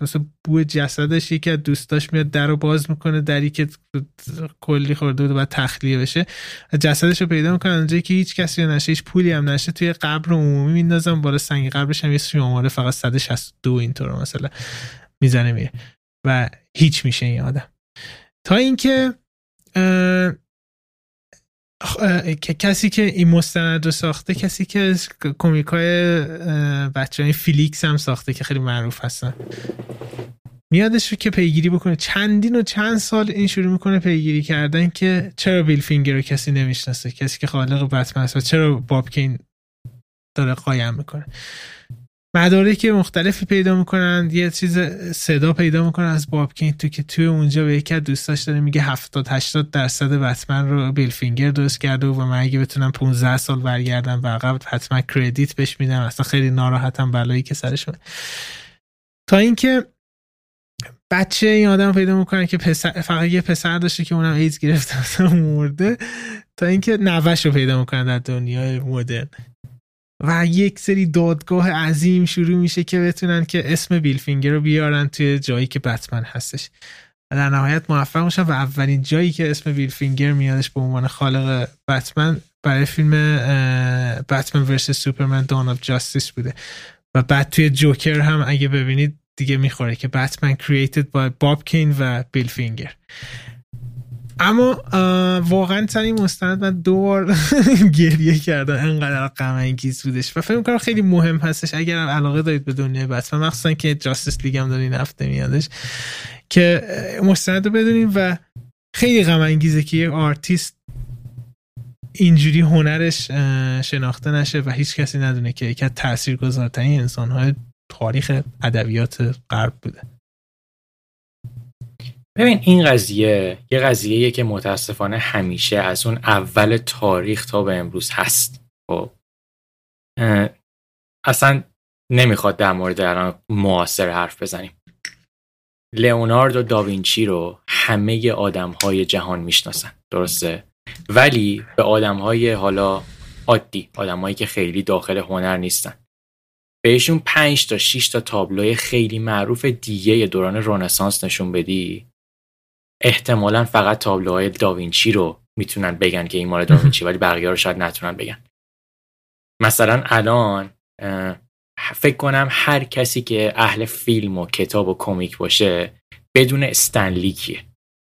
مثلا بو جسدش یکی از دوستاش میاد در رو باز می‌کنه دری که کلی خورده بود و بعد تخلیه بشه. جسدش رو پیدا می‌کنه. اونجایی که هیچ کسی رو نشه هیچ پولی هم نشه توی قبر عمومی میندازم بالا سنگ قبرش هم یه شماره فقط 162 اینطور مثلا می‌زنه میره. و هیچ میشه این آدم. تا اینکه کسی که این مستند رو ساخته کسی که کمیک های بچه های فیلیکس هم ساخته که خیلی معروف هستن. میادش رو که پیگیری بکنه. چندین و چند سال این شروع می‌کنه پیگیری کردن که چرا بیل فینگر رو کسی نمی‌شناسه؟ کسی که خالق بتمن است چرا باب کین داره قایم می‌کنه؟ مدارک مختلفی پیدا می‌کنن یه چیز صدا پیدا می‌کنن از باب کین تو که توی اونجا به یکی از دوستاش داره میگه 70 80 درصد بتمن رو بیل فینگر درست کرده و من اگه بتونم 15 سال برگردم و عقب حتما credit بهش میدم. اصلا خیلی ناراحتم بلایی که سرش تا اینکه بچه این آدم پیدا می‌کنن که پسر فقط یه پسر داشته که اونم ایدز گرفته مرده. تا اینکه نوه‌ش رو پیدا می‌کنن در دنیای مدرن. و یک سری دادگاه عظیم شروع میشه که بتونن که اسم بیل فینگر رو بیارن توی جایی که بتمن هستش. و در نهایت موفق میشن و اولین جایی که اسم بیل فینگر میادش به عنوان خالق بتمن برای فیلم Batman versus Superman Dawn of Justice بوده. و بعد توی جوکر هم اگه ببینید دیگه می‌خوره که Batman created by باب کین و بیل فینگر اما واقعا این مستند من دو بار گریه کردم انقدر غم انگیز بودش. و فکر می‌کنم خیلی مهم هستش. اگر علاقه دارید به دنیای بتمن مخصوصا که Justice League هم داره این هفته میادش که مستند رو بدونیم و خیلی غم انگیزه که یک آرتیست اینجوری هنرش شناخته نشه و هیچ کسی ندونه که یکی از تاثیرگذارترین انسانهای تاریخ ادبیات غرب بوده. ببین این قضیه یه قضیه که متاسفانه همیشه از اون اول تاریخ تا به امروز هست. خب. اصلا نمی‌خواد در مورد الان معاصر حرف بزنیم. لئوناردو داوینچی رو همه آدم های جهان می‌شناسن. درسته؟ ولی به آدم های حالا عادی آدمایی که خیلی داخل هنر نیستن. بهشون پنج تا 6 تا تابلوی خیلی معروف دیگه دوران رنسانس نشون بدی. احتمالا فقط تابلوهای داوینچی رو می‌تونن بگن که این مال داوینچی ولی بقیه رو شاید نتونن بگن. مثلا الان فکر کنم هر کسی که اهل فیلم و کتاب و کمیک باشه بدون استنلی کیه.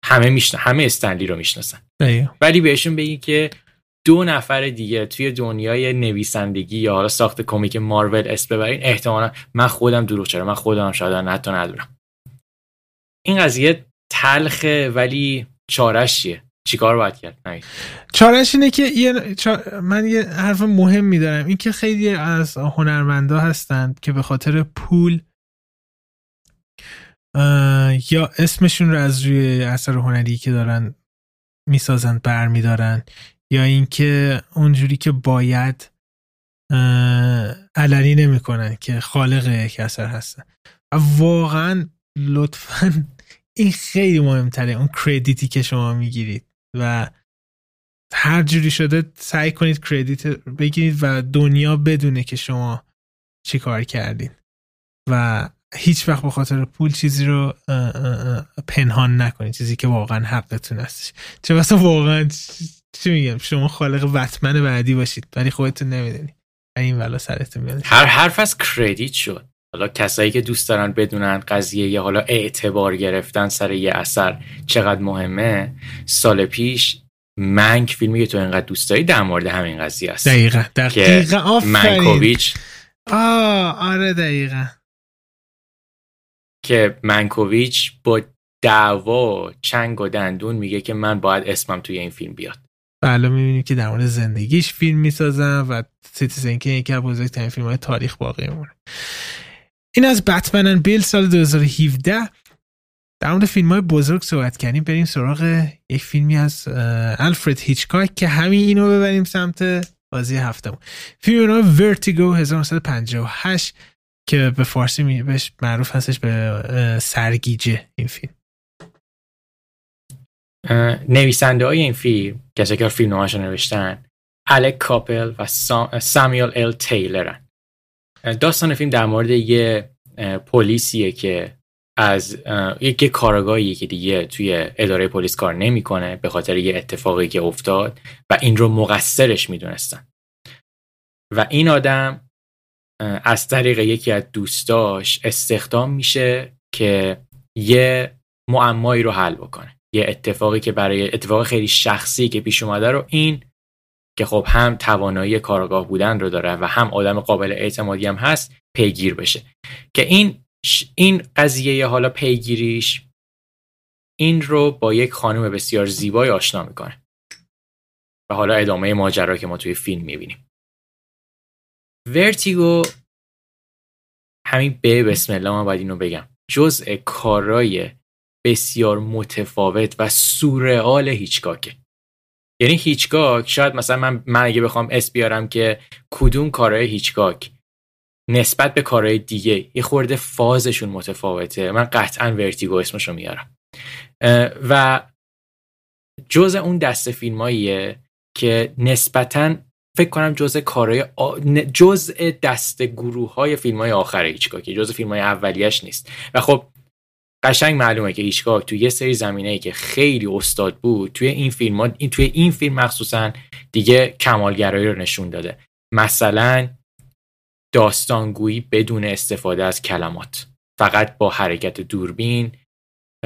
همه میشن همه استنلی رو می‌شناسن. ولی بهشون بگی که دو نفر دیگه توی دنیای نویسندگی یا حالا ساخت کمیک مارول اس ببرین احتمالا من خودم دروغ چرا؟ من خودم شاید حتی ندونم. این قضیه تلخه ولی چارش چیه چیکار باید کرد؟ چارش اینه که یه من یه حرف مهم میدارم. این که خیلی از هنرمندا هستند که به خاطر پول یا اسمشون رو از روی اثر هنری که دارن می‌سازن برمیدارن یا اینکه اونجوری که باید علنی نمی‌کنن که خالق یک اثر هستن. واقعا لطفا این خیلی مهمتره اون کردیتی که شما می‌گیرید. و هر جوری شده سعی کنید کردیت بگیرید و دنیا بدونه که شما چی کار کردید و هیچ وقت به خاطر پول چیزی رو پنهان نکنید. چیزی که واقعا حقتون هستش. چه مثلا واقعا چی میگم؟ شما خالق بتمن بعدی باشید ولی خودتون نمی‌دونی این ولا سرتون میاد هر حرف از کردیت شد. حالا کسایی که دوست دارن بدونن قضیه یا حالا اعتبار گرفتن سر یه اثر چقدر مهمه سال پیش منک فیلمی که تو اینقدر دوست داری در مورد همین قضیه است. دقیقا. دقیقا. آفرین. منکوویچ آه آره دقیقا. که منکوویچ با دعوا چنگ و دندون میگه که من باید اسمم توی این فیلم بیاد. بله می‌بینیم که در مورد زندگیش فیلم می‌سازن و Citizen Kane یکی از بزرگترین فیلم های تاریخ باقی میمونه. این از بتمن بیل سال 2017 در مورد فیلم های بزرگ صحبت کردیم. بریم سراغ یک فیلمی از الفرد هیچکاک که همین اینو ببریم سمت بازی هفتمون. فیلم نام ورتیگو 1958 که به فارسی بهش معروف هستش به سرگیجه این فیلم. نویسنده های این فیلم کسی که فیلم نوشتن الک کاپل و سامیل ال تیلرن داستان فیلم در مورد یه پلیسیه که از یک کارگاهی که دیگه توی اداره پلیس کار نمی‌کنه به خاطر یه اتفاقی که افتاد و این رو مقصرش می‌دونستن. و این آدم از طریق یکی از دوستاش استخدام میشه که یه معمایی رو حل بکنه. یه اتفاقی که برای اتفاق خیلی شخصی که پیش اومده رو این که خب هم توانایی کارگاه بودن رو داره و هم آدم قابل اعتمادی هم هست پیگیر بشه. که این این قضیه حالا پیگیریش این رو با یک خانم بسیار زیبای آشنا می‌کنه. و حالا ادامه ماجرا که ما توی فیلم می‌بینیم. ورتیگو همین به بسم الله من باید اینو بگم. جزء کارای بسیار متفاوت و سورئال هیچکاکه. یعنی هیچکاک شاید مثلا من, من اگه بخوام اس بیارم که کدوم کارهای هیچکاک نسبت به کارهای دیگه یه خورده فازشون متفاوته. من قطعا ورتیگو اسمشو میارم. و جز اون دست فیلماییه که نسبتا فکر کنم جز کارهای آ... جز دست گروه های فیلم های آخر هیچکاک جز فیلم های اولیش نیست. و خب قشنگ معلومه که هیچکاک توی یه سری زمینه ای که خیلی استاد بود توی این فیلم این توی این فیلم مخصوصا دیگه کمالگرایی رو نشون داده. مثلا داستانگویی بدون استفاده از کلمات. فقط با حرکت دوربین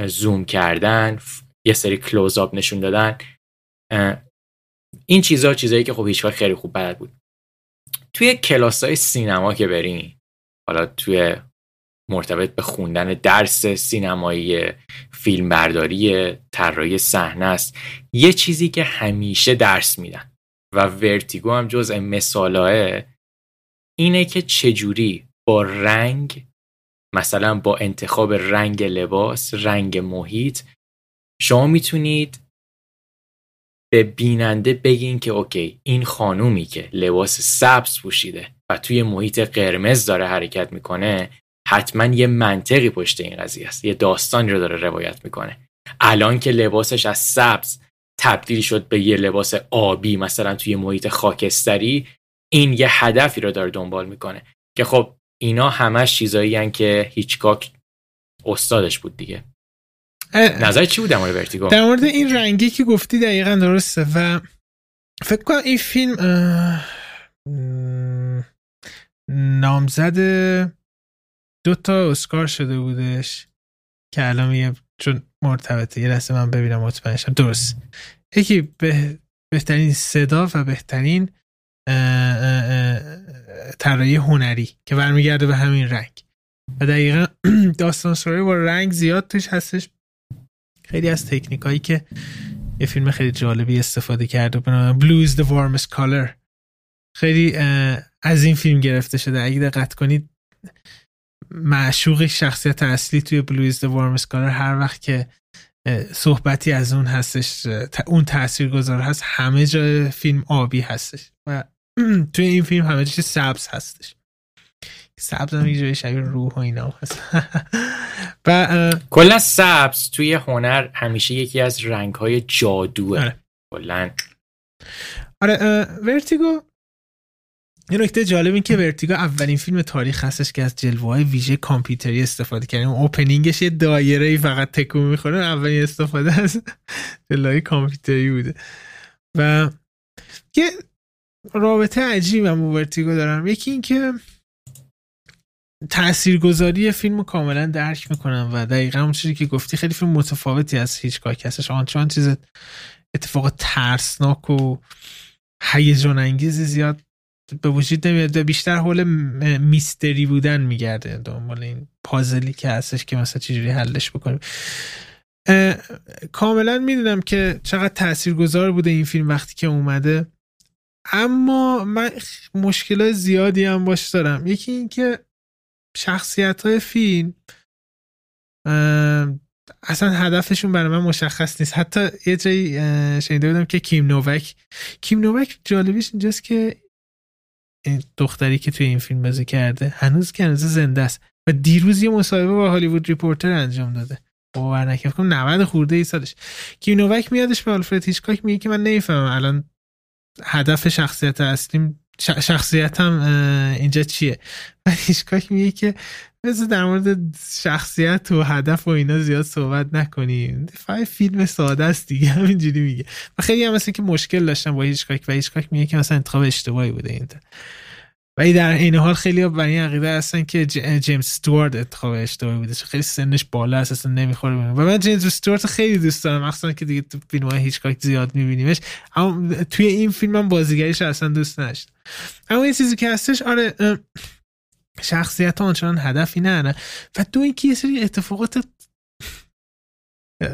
زوم کردن یه سری کلوزآپ نشون دادن. این چیزها چیزایی که خب هیچکاک خیلی خوب بلد بود. توی کلاس های سینما که برین حالا توی مرتبط به خوندن درس سینمایی فیلم برداری طراحی صحنه است. یه چیزی که همیشه درس میدن. و ورتیگو هم جزء مثالاه اینه که چجوری با رنگ مثلا با انتخاب رنگ لباس رنگ محیط شما می‌تونید به بیننده بگین که اوکی این خانومی که لباس سبز پوشیده و توی محیط قرمز داره حرکت می‌کنه حتما یه منطقی پشت این قضیه است. یه داستانی رو داره روایت می‌کنه. الان که لباسش از سبز تبدیل شد به یه لباس آبی مثلا توی محیط خاکستری این یه هدفی رو داره دنبال می‌کنه. که خب اینا همش چیزایی که هیچکاک استادش بود دیگه. نظر چی بود در مورد ورتیگو؟ در مورد این رنگی که گفتی دقیقا درسته و فکر کنم این فیلم نامزد دو تا اسکار شده بودش که الان میگم چون مرتبطه. یه لحظه من ببینم مطمئنشم درست. یکی به بهترین صدا و بهترین طراحی هنری که برمیگرده به همین رنگ. و دقیقا داستان سرای با رنگ زیاد توش هستش. خیلی از تکنیک هایی که یه فیلم خیلی جالبی استفاده کرده. به نام is the warmest color. خیلی از این فیلم گرفته شده. اگه دقت کنید معشوق شخصیت اصلی توی the warmest color هر وقت که صحبتی از اون هستش اون تأثیر گذار هست همه جای فیلم آبی هستش و توی این فیلم همه چیز سبز هستش. سبز هم یه شبیه روح و اینا هست. و کلا سبز توی هنر همیشه یکی از رنگ های جادوه. آره. کلا. آره Vertigo یه نکته جالب این که Vertigo اولین فیلم تاریخ هستش که از جلوه های ویژه کامپیوتری استفاده کردیم opening ش یه دایره ای فقط تکون می‌خوره اولین استفاده از جلوه کامپیوتری بوده. و یه رابطه عجیبم با Vertigo دارم. یکی این که تاثیرگذاری فیلم رو کاملا درک می‌کنم و دقیقا اون چیزی که گفتی خیلی فیلم متفاوتی از هیچکاک هستش آنچنان چیز اتفاق ترسناک و هیجان انگیزی زیاد به وجود نمیاد. و بیشتر حول میستری بودن میگرده. دنبال این پازلی که هستش که مثلا چجوری حلش بکنیم. کاملا می‌دونم که چقدر تاثیرگذار بوده این فیلم وقتی که اومده. اما من مشکلات زیادی هم باش دارم. یکی این که شخصیت های فیلم اصلا هدفشون برای من مشخص نیست. حتی یه جایی شنیده بودم که کیم نووک کیم نووک جالبیش اینجاست که این دختری که توی این فیلم بازی کرده هنوز که هنوز زنده است و دیروز یه مصاحبه با هالیوود ریپورتر انجام داده. باور نکنم 90 خورده ای سالش. کیم نووک میادش به آلفرد هیچکاک میگه که من نمی‌فهمم الان هدف شخصیت اصلیم شخصیتم اینجا چیه؟ و هیچکاک میگه که مثل در مورد شخصیت و هدف و اینا زیاد صحبت نکنیم فای فیلم ساده است دیگه همینجوری میگه. و خیلی هم مثل که مشکل داشتم با هیچکاک و هیچکاک میگه که مثلا انتخاب اشتباهی بوده این ولی در این حال خیلی برای عقیده هستن که جیمز استوارد انتخاب اشتباهی بوده. خیلی سنش بالا است اصلا نمی‌خوره و من جیمز استوارد خیلی دوست دارم. مخصوصا که دیگه تو فیلم های هیچکاک زیاد میبینیمش. اما توی این فیلم هم بازیگریش اصلا دوست نداشتم. اما این چیزی که هستش آره شخصیت آنچنان هدفی نه و دو اینکه یه سری اتفاقات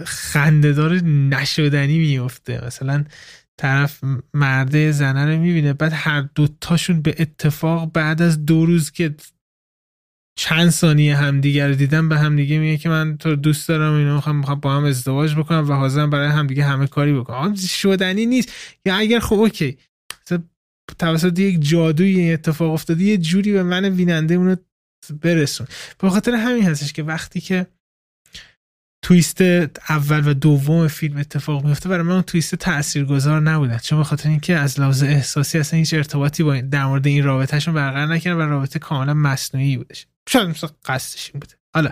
خندهدار نشدنی میفته مثلا طرف مرده زنه رو می‌بینه. بعد هر دوتاشون به اتفاق بعد از دو روز که چند ثانیه همدیگه رو دیدن به همدیگه میگه که من تو دوست دارم اینو می‌خوام با هم ازدواج بکنم و حاضرم برای همدیگه همه کاری بکنم. شدنی نیست. یا اگر خب اوکی. توسط یک جادوی اتفاق افتاده یه جوری به من ویننده اونو برسون. به خاطر همین هستش که وقتی که تویست اول و دوم فیلم اتفاق میفته برای من اون تویست تاثیرگذار نبودن چون به خاطر اینکه از لحاظ احساسی اصلا هیچ ارتباطی با در مورد این رابطهشون برقرار نکردن و رابطه کاملا مصنوعی بودش. شاید مثلا قصدش این بوده. حالا.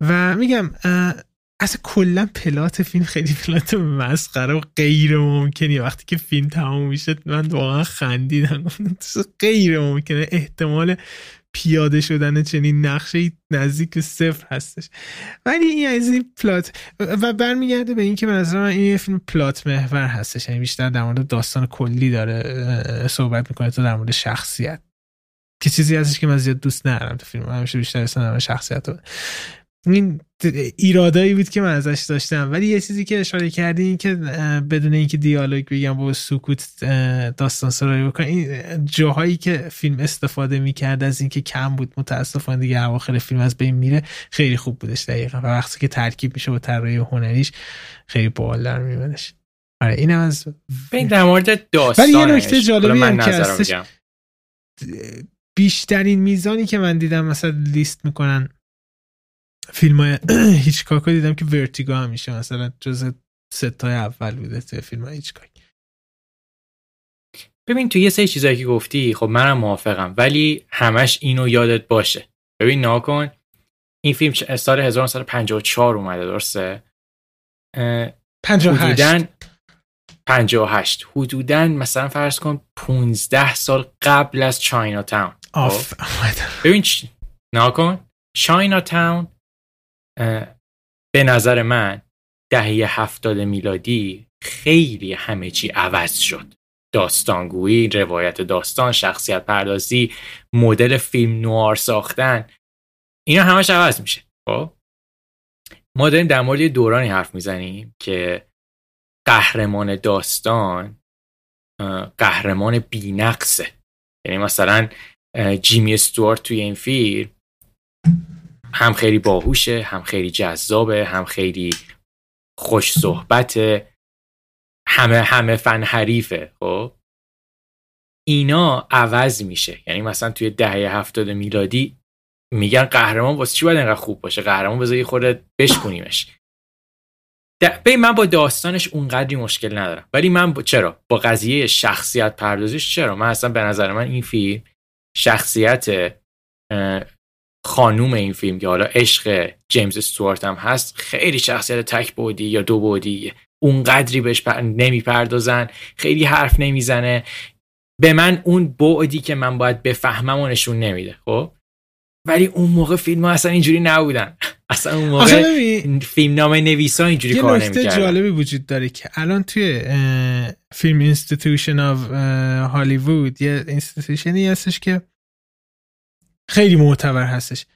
و میگم اصلا کلا پلات فیلم خیلی پلات مسخره و غیر ممکنی وقتی که فیلم تمام میشه من واقعا خندیدم. غیر ممکنه. احتمال پیاده شدن چنین نقشه نزدیک به صفر هستش. ولی این از این پلات و برمیگرده به اینکه به نظر من این فیلم پلات محور هستش. یعنی بیشتر در مورد داستان کلی داره صحبت می‌کنه تو در مورد شخصیت. که چیزی هستش که من زیاد دوست ندارم تو فیلم. همیشه بیشتر اصلا شخصیت رو. این ایرادایی بود که من ازش داشتم. ولی یه چیزی که اشاره کردی این که بدون اینکه دیالوگ بگم با سکوت داستان سرایی بکنم این جاهایی که فیلم استفاده می‌کرد از اینکه کم بود متاسفانه دیگه اواخر فیلم از بین میره خیلی خوب بودش دقیقا. و وقتی که ترکیب میشه با طراحی هنریش خیلی باحال در میادش آره اینم از این در مورد داستانش. ولی یه نکته جالبی هم که هستش بیشترین میزانی که من دیدم مثلا لیست می‌کنن فیلم های هیچکاک دیدم که ورتیگو همیشه مثلا جز ستای اول بوده توی فیلم های هیچکاک. ببین تو یه سری چیزایی که گفتی خب منم موافقم ولی همش اینو یادت باشه. ببین ناکن این فیلم سال 1954 اومده درسته؟ 58 58 حدودا مثلا فرض کن 15 سال قبل از چاینا تاون آف ببین ناکن چاینا تاون به نظر من دهه هفتاد میلادی خیلی همه چی عوض شد. داستانگویی، روایت داستان، شخصیت پردازی، مدل فیلم نوار ساختن اینا همش عوض میشه. خب؟ ما داریم در مورد دورانی حرف می‌زنیم که قهرمان داستان قهرمان بینقصه. یعنی مثلا جیمی استوارت توی این فیلم هم خیلی باهوشه هم خیلی جذابه هم خیلی خوش صحبته همه همه فن حریفه خب؟ اینا عوض میشه. یعنی مثلا توی دهه هفتاد میلادی میگن قهرمان واسه چی باید اینقدر خوب باشه؟ قهرمان بذار یه خورده بشکنیمش به من با داستانش اونقدری مشکل ندارم. ولی من با... چرا؟ با قضیه شخصیت پردازیش چرا؟ من اصلا به نظر من این فیلم شخصیت خانوم این فیلم که حالا عشق جیمز استوارت هم هست خیلی شخصیت تک بودی یا دو بودی اونقدری بهش نمی‌پردازن خیلی حرف نمی‌زنه. به من اون بعدی که من باید بفهمم و نشون نمیده خب؟ ولی اون موقع فیلم ها اصلا اینجوری نبودن. اصلا اون موقع فیلم نامه نویسا اینجوری کار نمی‌کردن. یه جالبی وجود داره که الان توی Film Institution of Hollywood یه institution ی هستش که خیلی معتبر هستش.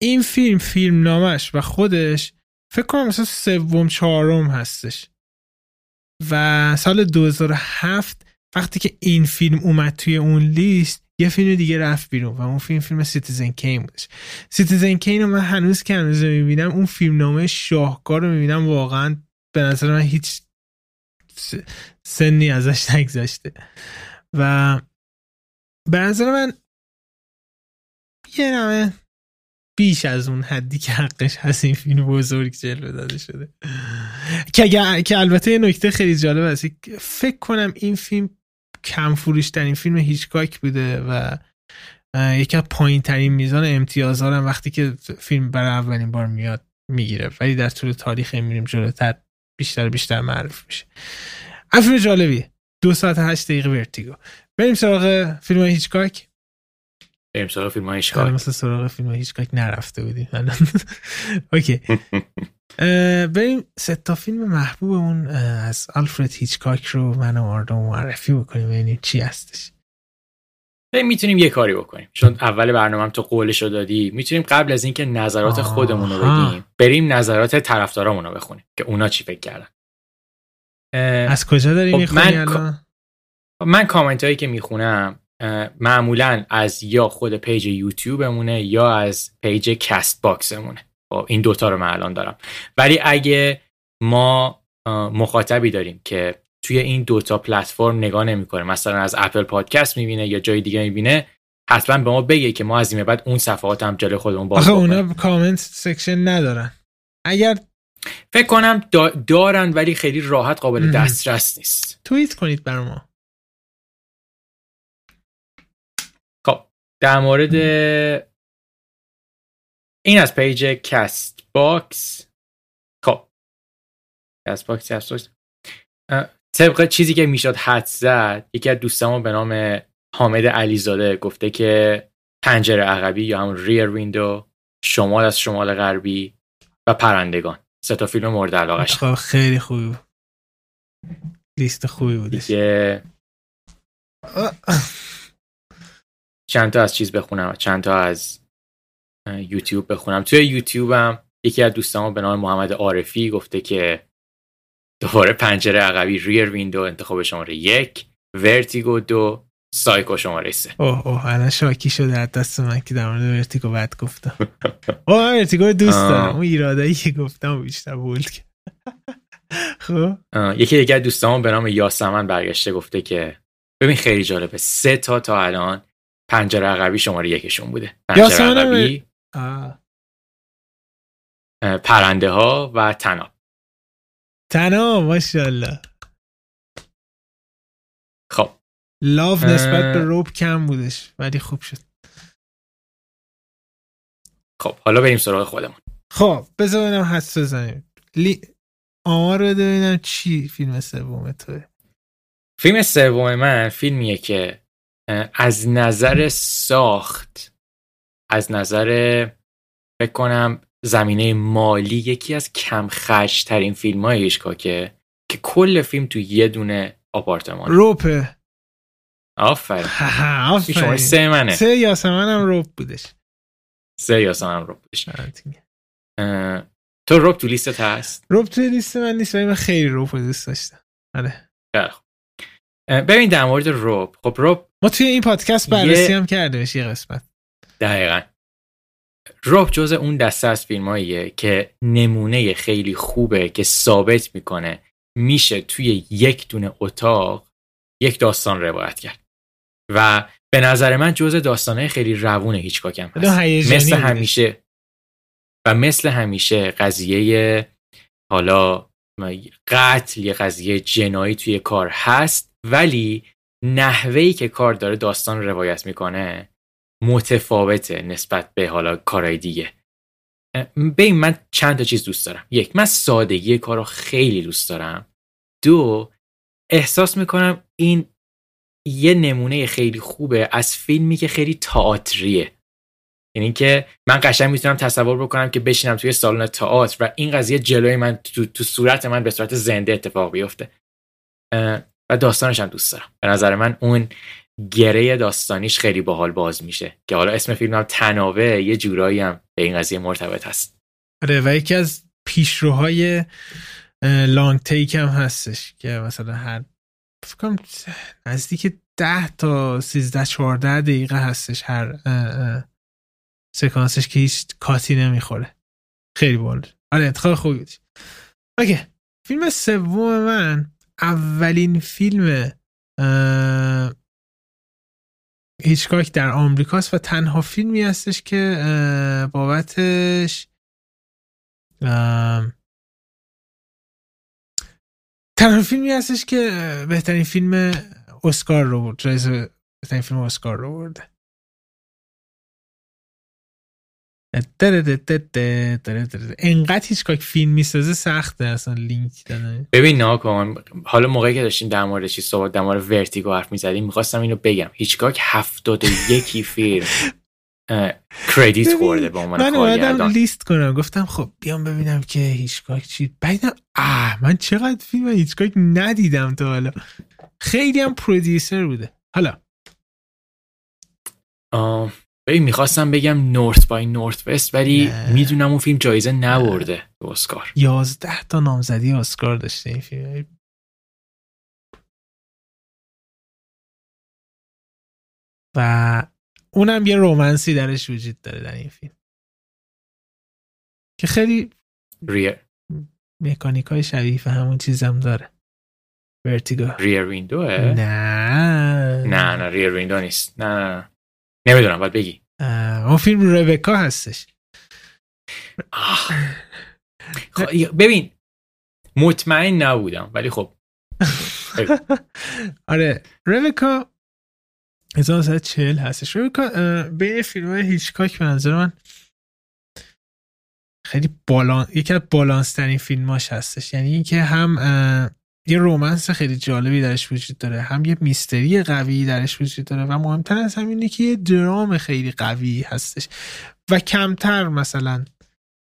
این فیلم فیلم نامش و خودش فکر کنم مثلا سوم چهارم هستش. و سال 2007 وقتی که این فیلم اومد توی اون لیست یه فیلم دیگه رفت بیرون و اون فیلم فیلم Citizen Kane بودش. Citizen Kane رو من هنوز که هنوز می‌بینم اون فیلم نامه شاهکار رو می‌بینم واقعا به نظر من هیچ سنی ازش نگذشته و به نظر من یه نمه بیش از اون حدی که حقش هست این فیلم بزرگ جلوه داده شده. که, که البته یه نکته خیلی جالب هست. فکر کنم این فیلم کم فروش ترین فیلم هیچکاک بوده و یکی از پایین ترین میزان امتیاز هم وقتی که فیلم برای اولین بار میاد می‌گیره. ولی در طول تاریخ میریم جلوتر بیشتر بیشتر معروف میشه. فیلم جالبی. دو ساعت هشت دقیقه Vertigo. بریم سراغ فیلم هیچکاک. بریم سراغ فیلم های هیچکاک مثل سراغ فیلم های هیچکاک نرفته بودیم. اوکی. بریم سه تا فیلم محبوبمون از آلفرد هیچکاک رو من و آرنو معرفی بکنیم ببینیم چی هستش. می‌تونیم یه کاری بکنیم. چون اول برنامه هم تو قولش رو دادی. می‌تونیم قبل از اینکه نظرات خودمون رو بگیم بریم نظرات طرفدارامون رو بخونیم که اونا چی فکر کردن. از کجا داری خب می‌خونی من- الان؟ من کامنت هایی که می‌خونم معمولا از یا خود پیج یوتیوبمونه یا از پیج Castbox مونه خب این دوتا رو من الان دارم. ولی اگه ما مخاطبی داریم که توی این دوتا پلتفرم نگاه نمی‌کنه مثلا از Apple Podcast می‌بینه یا جای دیگه می‌بینه حتما به ما بگه که ما از این بعد اون صفحات هم جلوی خودمون باز آخه. اونا comment section ندارن. اگر فکر کنم دا- دارن ولی خیلی راحت قابل. دسترس نیست. توییت کنید برا ما خب در مورد این از پیج Castbox خب. Castbox Castbox طبق چیزی که می‌شد حد زد یکی از دوستامون به نام حامد علیزاده گفته که پنجره عقبی یا همون ریر ویندو شمال از شمال غربی و پرندگان. سه تا فیلم مورد علاقش خب خیلی خوبی بود. لیست خوبی بودش دیگه. آه. چند تا از چیز بخونم چند تا از یوتیوب بخونم. توی یوتیوبم یکی از دوستامو به نام محمد عارفی گفته که دوباره پنجره عقبی ریر ویندو انتخاب شماره یک Vertigo دو Psycho شماره سه. اوه اوه الان شاکی شده. از دست من که در مورد Vertigo بد گفتم. اوه Vertigo دوست. دارم. اون ایرادایی که گفتم بیشتر bold خب؟ یکی دیگه از دوستامون به نام یاسمن برگشته گفته که ببین خیلی جالبه. سه تا تا الان پنجره عقبی شماره یکشون بوده. پنجره عقبی پرنده ها و طناب. تنها ماشاءالله. خب. لاف اه. نسبت به روب کم بودش ولی خوب شد. خب حالا بریم سراغ خودمون. خب بذار ببینم حدس بزنیم. لی... آمار رو بده ببینم چی فیلم سوم توه. فیلم سوم من فیلمیه که از نظر ساخت از نظر فکر کنم زمینه مالی یکی از کم خرج ترین فیلم های هیچکاکه که کل فیلم تو یه دونه آپارتمان روپه. آفرین. شماره آفرین سه منه. سه یاسمن هم روب بودش. سه یا هم رو بودش. دمت گرم. اه، تو روب تو لیستت هست؟ روب توی لیست من نیست ولی من خیلی روب رو دوست داشتم. آره. ببین در مورد روب خب روب ما توی این پادکست بررسی یه- هم کردیمش یه قسمت. دقیقا. روب جز اون دسته از فیلماییه که نمونه خیلی خوبه که ثابت می‌کنه میشه توی یک دونه اتاق یک داستان روایت کرد. و به نظر من جز داستانه خیلی روونه هیچکاکم خیلی هست. مثل. همیشه و مثل همیشه قضیه حالا قتل یه قضیه جنایی توی کار هست. ولی نحوهی که کار داره داستان رو روایت می‌کنه متفاوته نسبت به حالا کارهای دیگه. ببین من چند تا چیز دوست دارم. یک من سادگی کار رو خیلی دوست دارم. دو احساس می‌کنم این یه نمونه خیلی خوبه از فیلمی که خیلی تئاتریه. یعنی که من قشنگ می‌تونم تصور بکنم که بشینم توی سالن تئاتر و این قضیه جلوی من تو, تو صورت من به صورت زنده اتفاق بیفته. و داستانش هم دوست دارم. به نظر من اون گره داستانیش خیلی باحال باز میشه. که حالا اسم فیلم هم تناوه یه جورایی هم به این قضیه مرتبط هست. آره و یکی از پیشروهای لانگ تیک هم هستش که مثلا هر فکر کنم نزدیک ده تا 13 14 دقیقه هستش هر سکانسش که هیچ کاتی نمی‌خوره. خیلی بال آره انتخاب خوبی بود. اوکی. فیلم سوم من اولین فیلم هیچکاک در آمریکاست و تنها فیلمی هستش که بابتش تنها فیلمی هستش که بهترین فیلم اسکار رو برد جایزه بهترین فیلم اسکار رو برده. انقدر هیچکاک فیلم می‌سازه سخته اصلا لینک دادن. ببین ناکن حالا موقعی که داشتیم در مورد چی صحبت در مورد ورتیگو حرف می‌زدیم می‌خواستم اینو بگم. هیچکاک هفتاد یکی فیلم کردیت خورده به عنوان من اومدم لیست کنم. گفتم خب بیام ببینم که هیچکاک چی. بعدم اه من چقدر فیلم هیچکاک ندیدم تا حالا. خیلی هم پرودیوسر بوده. حالا. آه، می‌خواستم بگم نورت بای نورت وست ولی می‌دونم اون فیلم جایزه نبرده به اسکار. یازده تا نامزدی اسکار داشته این فیلم. و اونم یه رومنسی درش وجود داره در این فیلم. که خیلی ریر مکانیک های شبیه همون چیزم داره. ورتیگو ریر ویندوه نه. نه نه ریر ویندو نیست. نه نه. نمی‌دونم باید بگی. اون فیلم ربکا هستش. خب، ببین مطمئن نبودم ولی خب. آره ربکا 1940 هستش. ربکا بین فیلم های هیچکاک به نظر من خیلی بالان یکی از بالانس ترین فیلماش هستش. یعنی اینکه هم یه رومنس خیلی جالبی درش وجود داره. هم یه میستری قوی درش وجود داره و مهمتر از همین اینه که یه درام خیلی قوی هستش. و کمتر مثلا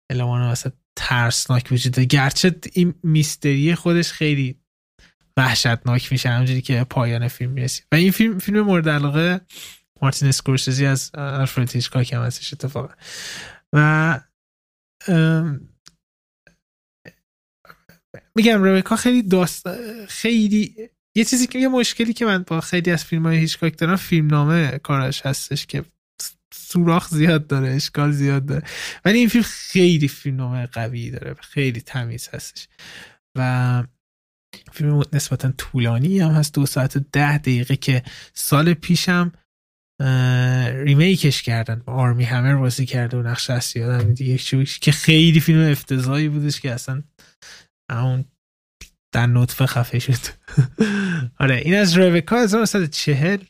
المان مثلا ترسناک وجود داره. گرچه این میستری خودش خیلی وحشتناک میشه همونجوری که پایان فیلم می‌رسی. و این فیلم فیلم مورد علاقه مارتین اسکورسیزی از الفرد هیچکاک هم هستش اتفاقا. و میگم ربکا خیلی داست خیلی یه چیزی که یه مشکلی که من با خیلی از فیلم های هیچکاک دارم فیلم نامه کارش هستش که سوراخ زیاد داره اشکال زیاد داره. ولی این فیلم خیلی فیلم نامه قوی داره خیلی تمیز هستش. و فیلم نسبتا طولانی هم هست دو ساعت و ده دقیقه که سال پیشم ریمیکش کردن با آرمی همر بازی کرده و نقش اصلی یادم دیگه که خیلی فیلم افتضاحی بودش که اصلا اون در نطفه خفه شد. آره این از ربکا 1940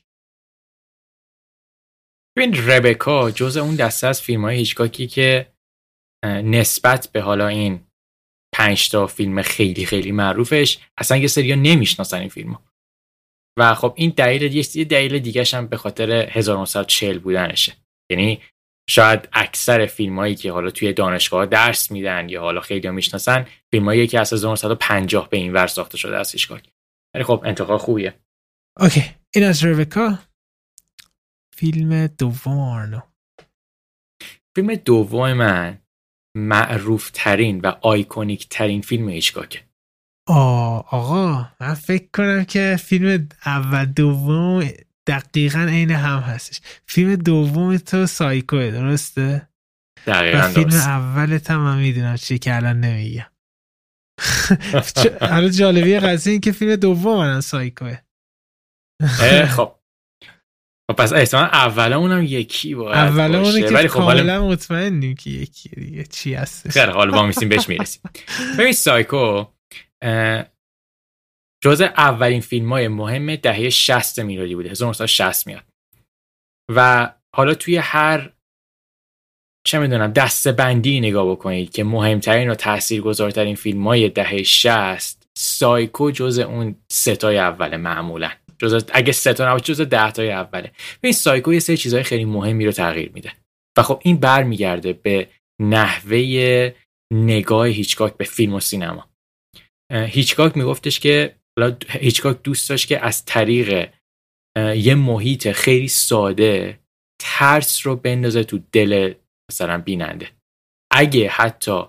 ببین ربکا جز اون دسته از فیلم های هیچکاکی که نسبت به حالا این پنج تا فیلم خیلی خیلی معروفش اصلا یه سریا نمی‌شناسن این فیلم و خب این دلیل یه دلیل دیگه هم به خاطر 1940 بودنشه. یعنی شاید اکثر فیلم هایی که حالا توی دانشگاه درس میدن یا حالا خیلی می‌شناسن فیلم هایی که از 1950 به این ور ساخته شده از هیچکاک ولی خب انتقال خوبیه. اوکی. این از ربکا. فیلم دوم آرنو. فیلم دوم من معروف ترین و iconic ترین فیلم هیچکاکه. آه آقا من فکر کنم که فیلم اول دوم دقیقا عین هم هستش. فیلم دوم تو سایکوه درسته؟ و دقیقا فیلم درست. اولت هم من می‌دونم چی که الان نمیگم. حالا جالبی قضیه این که فیلم دوم من سایکوه. اه، خب. خب پس احتمال اول اونم یکی باید اول اونه باشه. که ولی خب کاملا مطمئنیم که یکی دیگه چی هستش. خیلی حالا با میسیم بهش می‌رسیم. ببین سایکو جز اولین فیلم های مهم دهه 60 میلادی بوده 1960 میاد. و حالا توی هر چه می‌دونم دسته بندی نگاه بکنید که مهمترین و تاثیرگذارترین فیلم های دهه 60 سایکو جز اون ستای اوله معمولا. جز اگه ستا نباشه جز ده تای اوله. ببین سایکو یه سری چیزهای خیلی مهمی رو تغییر میده. و خب این برمیگرده به نحوه نگاه هیچکاک به فیلم و سینما. هیچکاک میگفتش که حالا هیچکاک دوست داشت که از طریق یه محیط خیلی ساده ترس رو بندازه تو دل مثلا بیننده. اگه حتی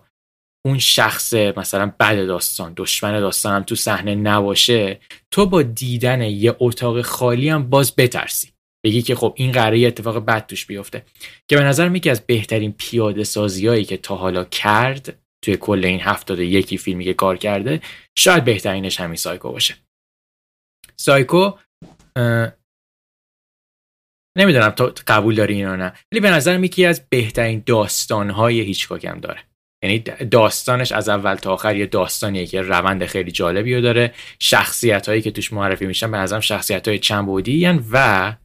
اون شخص مثلا بد داستان دشمن داستان هم تو صحنه نباشه تو با دیدن یه اتاق خالی هم باز بترسی. بگی که خب این قراره اتفاق بد توش بیفته. که به نظر یکی از بهترین پیاده سازی که تا حالا کرد توی کل این هفتاد یکی فیلمی که کار کرده شاید بهترینش همین سایکو باشه. سایکو نمی‌دونم تو قبول داری اینو نه ولی به نظرم یکی از بهترین داستانهای هیچکاک هم داره. یعنی داستانش از اول تا آخر یه داستانیه که روند خیلی جالبی رو داره. شخصیت هایی که توش معرفی میشن به نظرم شخصیت های چند و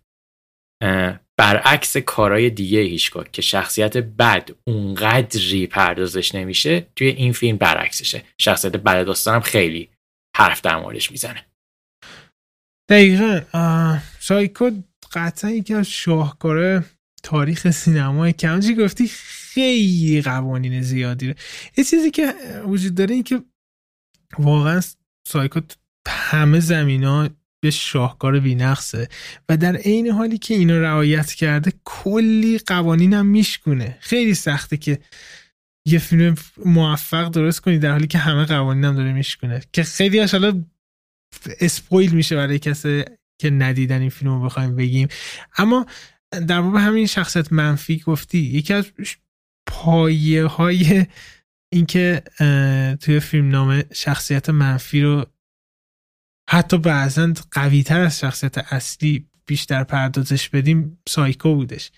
برعکس کارهای دیگه هیچکاک که شخصیت بد اونقدری پردازش نمیشه توی این فیلم برعکسشه. شخصیت بد داستانم خیلی حرف در موردش می‌زنه. دقیقا سایکو قطعا یکی از شاهکاره تاریخ سینمای همونجوری گفتی؟ خیلی قوانین زیادی یه چیزی که وجود داره این که واقعا سایکو همه زمین ها به شاهکار بینقصه. و در عین حالی که اینو رعایت کرده کلی قوانین هم میشکونه. خیلی سخته که یه فیلم موفق درست کنی در حالی که همه قوانین هم داره میشکونه. که خیلی حالا اسپویل میشه برای کسی که ندیدن این فیلم رو بخوایم بگیم. اما در مورد همین شخصیت منفی گفتی یکی از پایه های اینکه توی فیلم نامه شخصیت منفی رو حتی بعضا قوی تر از شخصیت اصلی بیشتر پردازش بدیم سایکو بودش.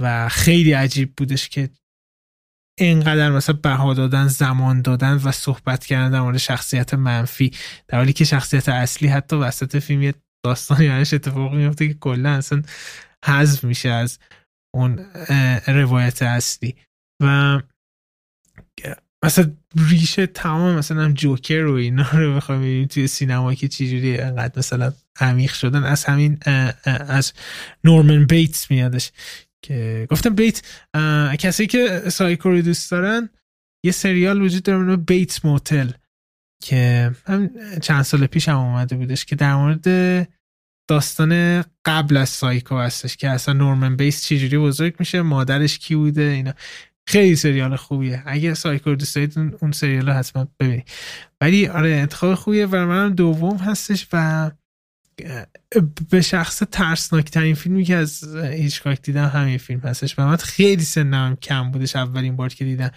و خیلی عجیب بودش که اینقدر مثلا بها دادن زمان دادن و صحبت کردن در مورد شخصیت منفی. در حالی که شخصیت اصلی حتی وسط فیلم یه داستانی ازش اتفاق میفته که کلا اصلا حذف میشه از اون روایت اصلی. و مثلا ریشه تمام مثلا جوکر و اینا رو بخوایم ببینیم توی سینما که چجوری انقدر مثلا عمیق شدن. از همین از نورمن بیتس میادش که گفتم بیت کسی که سایکو رو دوست دارن یه سریال وجود داره بیت موتل که هم چند سال پیش هم اومده بودش که در مورد داستان قبل از سایکو هستش که اصلا نورمن بیس چجوری بزرگ میشه مادرش کی بوده اینا. خیلی سریال خوبیه. اگه سایکو دوست دارید اون سریال رو حتما ببینید. ولی آره انتخاب خوبیه و منم دوم هستش و به شخص ترسناک ترین فیلمی که از هیچکاک دیدم همین فیلم هستش. و من خیلی سنم کم بودش اولین بار که دیدم.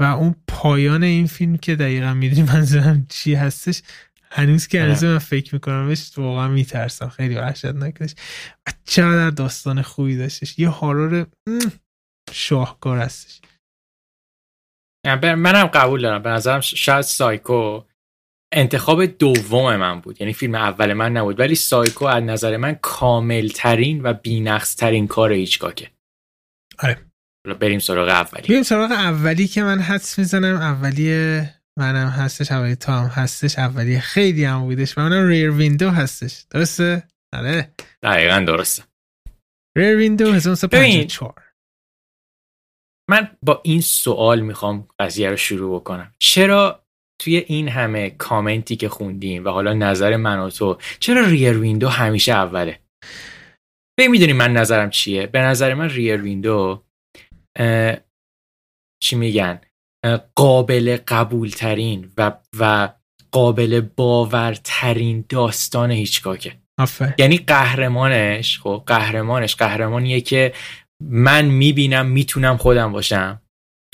و اون پایان این فیلم که دقیقا می‌دونی منظورم چی هستش هنوز که هنوز من فکر می‌کنم بهش واقعا میترسم. خیلی وحشتناک داشت. و چقدر داستان خوبی داشتش. یه هارور شاهکار هستش. منم قبول دارم. به نظرم شاید سایکو انتخاب دوم من بود. یعنی فیلم اول من نبود. ولی سایکو از نظر من کامل ترین و بینقص ترین کار هیچکاکه. آره. بریم سراغ اولی. بریم سراغ اولی که من حدس می‌زنم. اولی منم هستش اولی تا هم هستش اولی خیلی هم بودش و منم Rear Window هستش. درسته؟ آره. دقیقا درسته. Rear Window 1954 من با این سوال می‌خوام قضیه رو شروع بکنم. چرا توی این همه کامنتی که خوندیم و حالا نظر من و تو چرا Rear Window همیشه اوله؟ به می‌دونی من نظرم چیه؟ به نظر من Rear Window چی میگن؟ قابل قبول ترین و, و قابل باورترین داستان هیچکاکه. یعنی قهرمانش خب قهرمانش. قهرمانیه که من می‌بینم می‌تونم خودم باشم.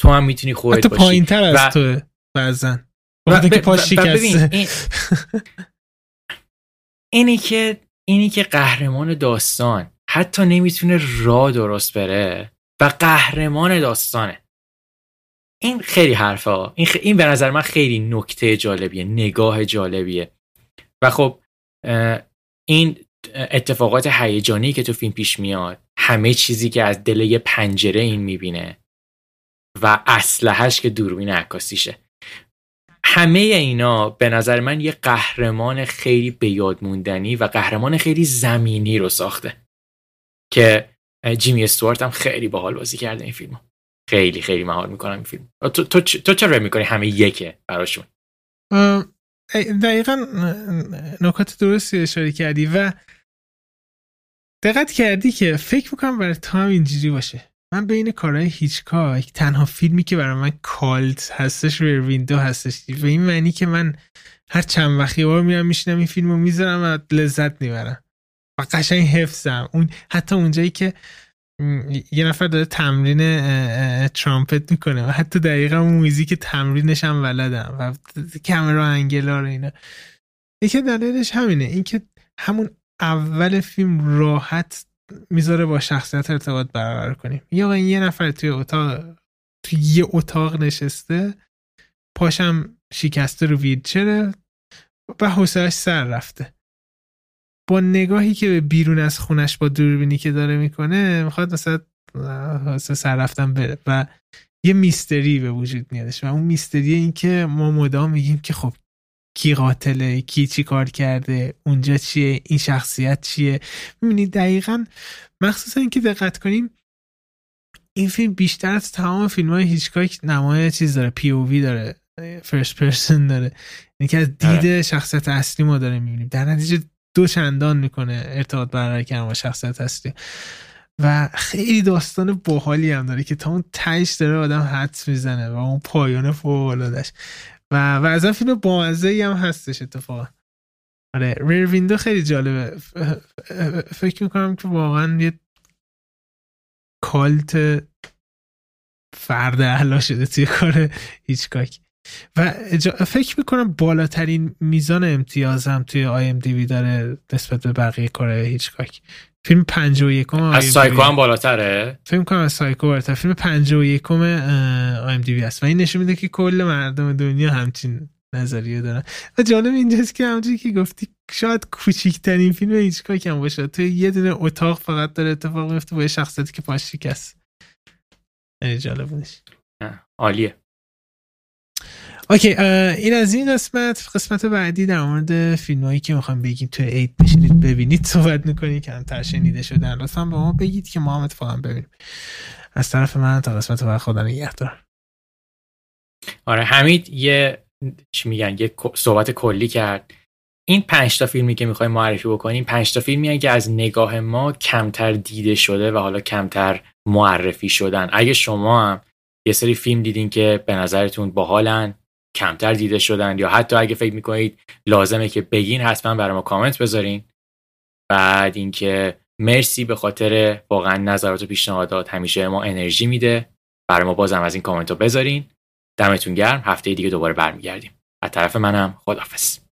تو هم می‌تونی خودت باشی. پایین تر از و... تو بعضن که این... اینی که اینی که قهرمان داستان. حتی نمی‌تونه راه درست بره و قهرمان داستانه. این خیلی حرفه ها. این, این به نظر من خیلی نکته جالبیه نگاه جالبیه. و خب این اتفاقات هیجانی که تو فیلم پیش میاد همه چیزی که از دل یه پنجره این می‌بینه و اسلحهش که دوربین عکاسیشه. همه اینا به نظر من یه قهرمان خیلی به یاد موندنی و قهرمان خیلی زمینی رو ساخته که جیمی استوارت هم خیلی باحال بازی کرده این فیلمو. خیلی خیلی مهار می‌کنم این فیلم. تو, تو, تو چرا می‌کنی همه یکه براشون؟ دقیقا نکات درستی اشاره کردی و دقت کردی که فکر می‌کنم برای تو هم اینجوری باشه. من بین کارهای هیچکاک تنها فیلمی که برای من کالت هستش روی ویندو هستش. و این معنی که من هر چند وقتی بار میرم میشینم این فیلم رو می‌ذارم و لذت می‌برم. و قشنگ حفظم. اون حتی اونجایی که یه نفر داره تمرین ترامپت می‌کنه و حتی دقیقا اون موزیک تمرینش هم ولدم و کامرا انگلا رو اینا. یکی دلیلش همینه. اینکه همون اول فیلم راحت می‌ذاره با شخصیت ارتباط برقرار کنیم. یا یه نفر توی اتاق توی یه اتاق نشسته پاشم شکسته رو ویلچره و حوصلش سر رفته. با نگاهی که به بیرون از خونش با دوربینی که داره می‌کنه می‌خواد مثلا سر رفتن بره و یه میستری به وجود میادش و اون میستری این که ما مدام میگیم که خب کی قاتله کی چی کار کرده اونجا چیه این شخصیت چیه. می‌بینید دقیقا مخصوصا اینکه دقت کنیم این فیلم بیشتر از تمام فیلم های هیچکاک نمای چیز داره پی او وی داره فرست پرسن داره. اینکه از دید آره. شخصیت اصلی ما داره می‌بینیم. در نتیجه دو چندان می‌کنه ارتباط برقرار کردن با شخصیت اصلی. و خیلی داستان باحالی هم داره که تا اون تهش داره آدم حدس می‌زنه و اون پایان فوق و و از فیلم بامزه هم هستش اتفاقا. آره ریر ویندو خیلی جالبه. فکر می‌کنم که واقعا یه کالت فرد اعلا شده توی کار هیچکاک. و فکر می‌کنم بالاترین میزان امتیاز هم توی IMDb داره نسبت به بقیه کار هیچکاک. فیلم 51 از سایکو هم بالاتره؟ فیلم کنم از سایکو بالاتر. فیلم 51 IMDb است. و این نشون میده که کل مردم دنیا همچین نظریه دارن. و جالب اینجاست که همونجوری که گفتی شاید کوچیکترین فیلم هیچکاک هم باشه. توی یه دونه اتاق فقط داره اتفاق میفته با یه شخصیتی که پاش شکست. خیلی جالب بودش عالیه. اوکی این از این قسمت قسمت بعدی در مورد فیلم هایی که می‌خوام بگیم تو عید بشینید ببینید صحبت می‌کنید هم شنیده شدن. لطفا به ما بگید که ما هم اتفاقا ببینیم. از طرف من تا قسمت بعد خدا نگهدار. آره حمید یه چی میگن یه صحبت کلی کرد. این پنج تا فیلمی که می‌خوایم معرفی بکنیم پنج تا فیلمی که از نگاه ما کمتر دیده شده و حالا کمتر معرفی شدن. اگه شما هم یه سری فیلم دیدین که به نظرتون باحالن کمتر دیده شدن یا حتی اگه فکر می‌کنید لازمه که بگین حتما برای ما کامنت بذارین. بعد اینکه مرسی به خاطر واقعا نظرات و پیشنهادات. همیشه ما انرژی میده. برای ما بازم از این کامنت رو بذارین. دمتون گرم. هفته دیگه دوباره برمیگردیم. از طرف منم خدافظ